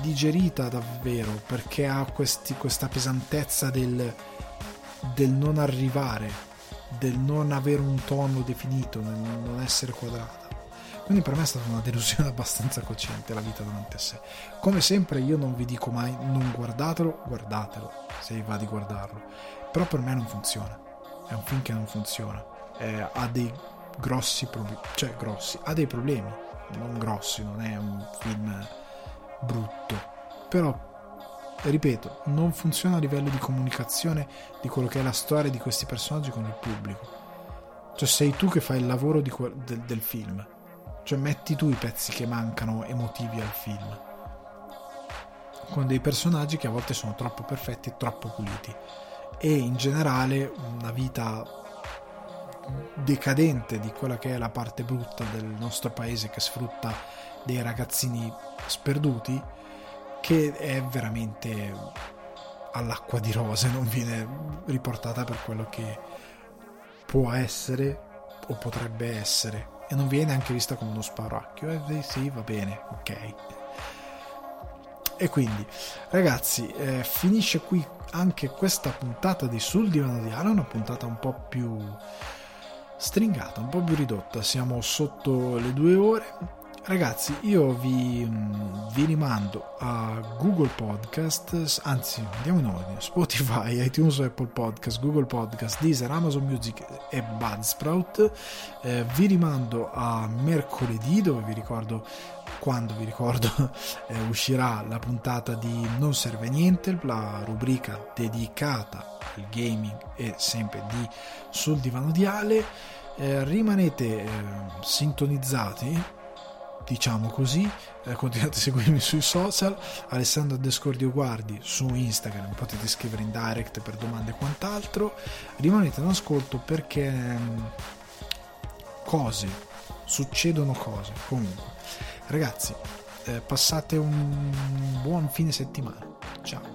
digerita davvero perché ha questi, questa pesantezza del, del, non arrivare, del non avere un tono definito, nel non essere quadrata. Quindi per me è stata una delusione abbastanza cocente la vita davanti a sé. Come sempre io non vi dico mai non guardatelo, guardatelo se va di guardarlo. Però per me non funziona. È un film che non funziona. Eh, ha dei grossi problemi, cioè grossi, ha dei problemi, non grossi, non è un film brutto, però ripeto, non funziona a livello di comunicazione di quello che è la storia di questi personaggi con il pubblico. Cioè sei tu che fai il lavoro que- del, del film, cioè metti tu i pezzi che mancano emotivi al film. Con dei personaggi che a volte sono troppo perfetti e troppo puliti. E in generale una vita decadente di quella che è la parte brutta del nostro paese che sfrutta dei ragazzini sperduti che è veramente all'acqua di rose non viene riportata per quello che può essere o potrebbe essere. E non viene anche vista come uno sparacchio. Eh, sì va bene ok. E quindi ragazzi eh, finisce qui anche questa puntata di Sul Divano di Ala una puntata un po' più stringata, un po' più ridotta, siamo sotto le due ore. Ragazzi, io vi, mm, vi, rimando a Google Podcast, anzi, andiamo in ordine: Spotify, iTunes, Apple Podcast, Google Podcast, Deezer, Amazon Music e Budsprout. Eh, vi rimando a mercoledì, dove vi ricordo quando vi ricordo eh, uscirà la puntata di Non serve niente, la rubrica dedicata al gaming e sempre di sul divano di Ale. Eh, rimanete eh, sintonizzati diciamo così. Eh, continuate a seguirmi sui social, Alessandro Descordio Guardi su Instagram, potete scrivere in direct per domande e quant'altro. Rimanete in ascolto perché mm, cose, succedono cose. Comunque, ragazzi, eh, passate un buon fine settimana. Ciao.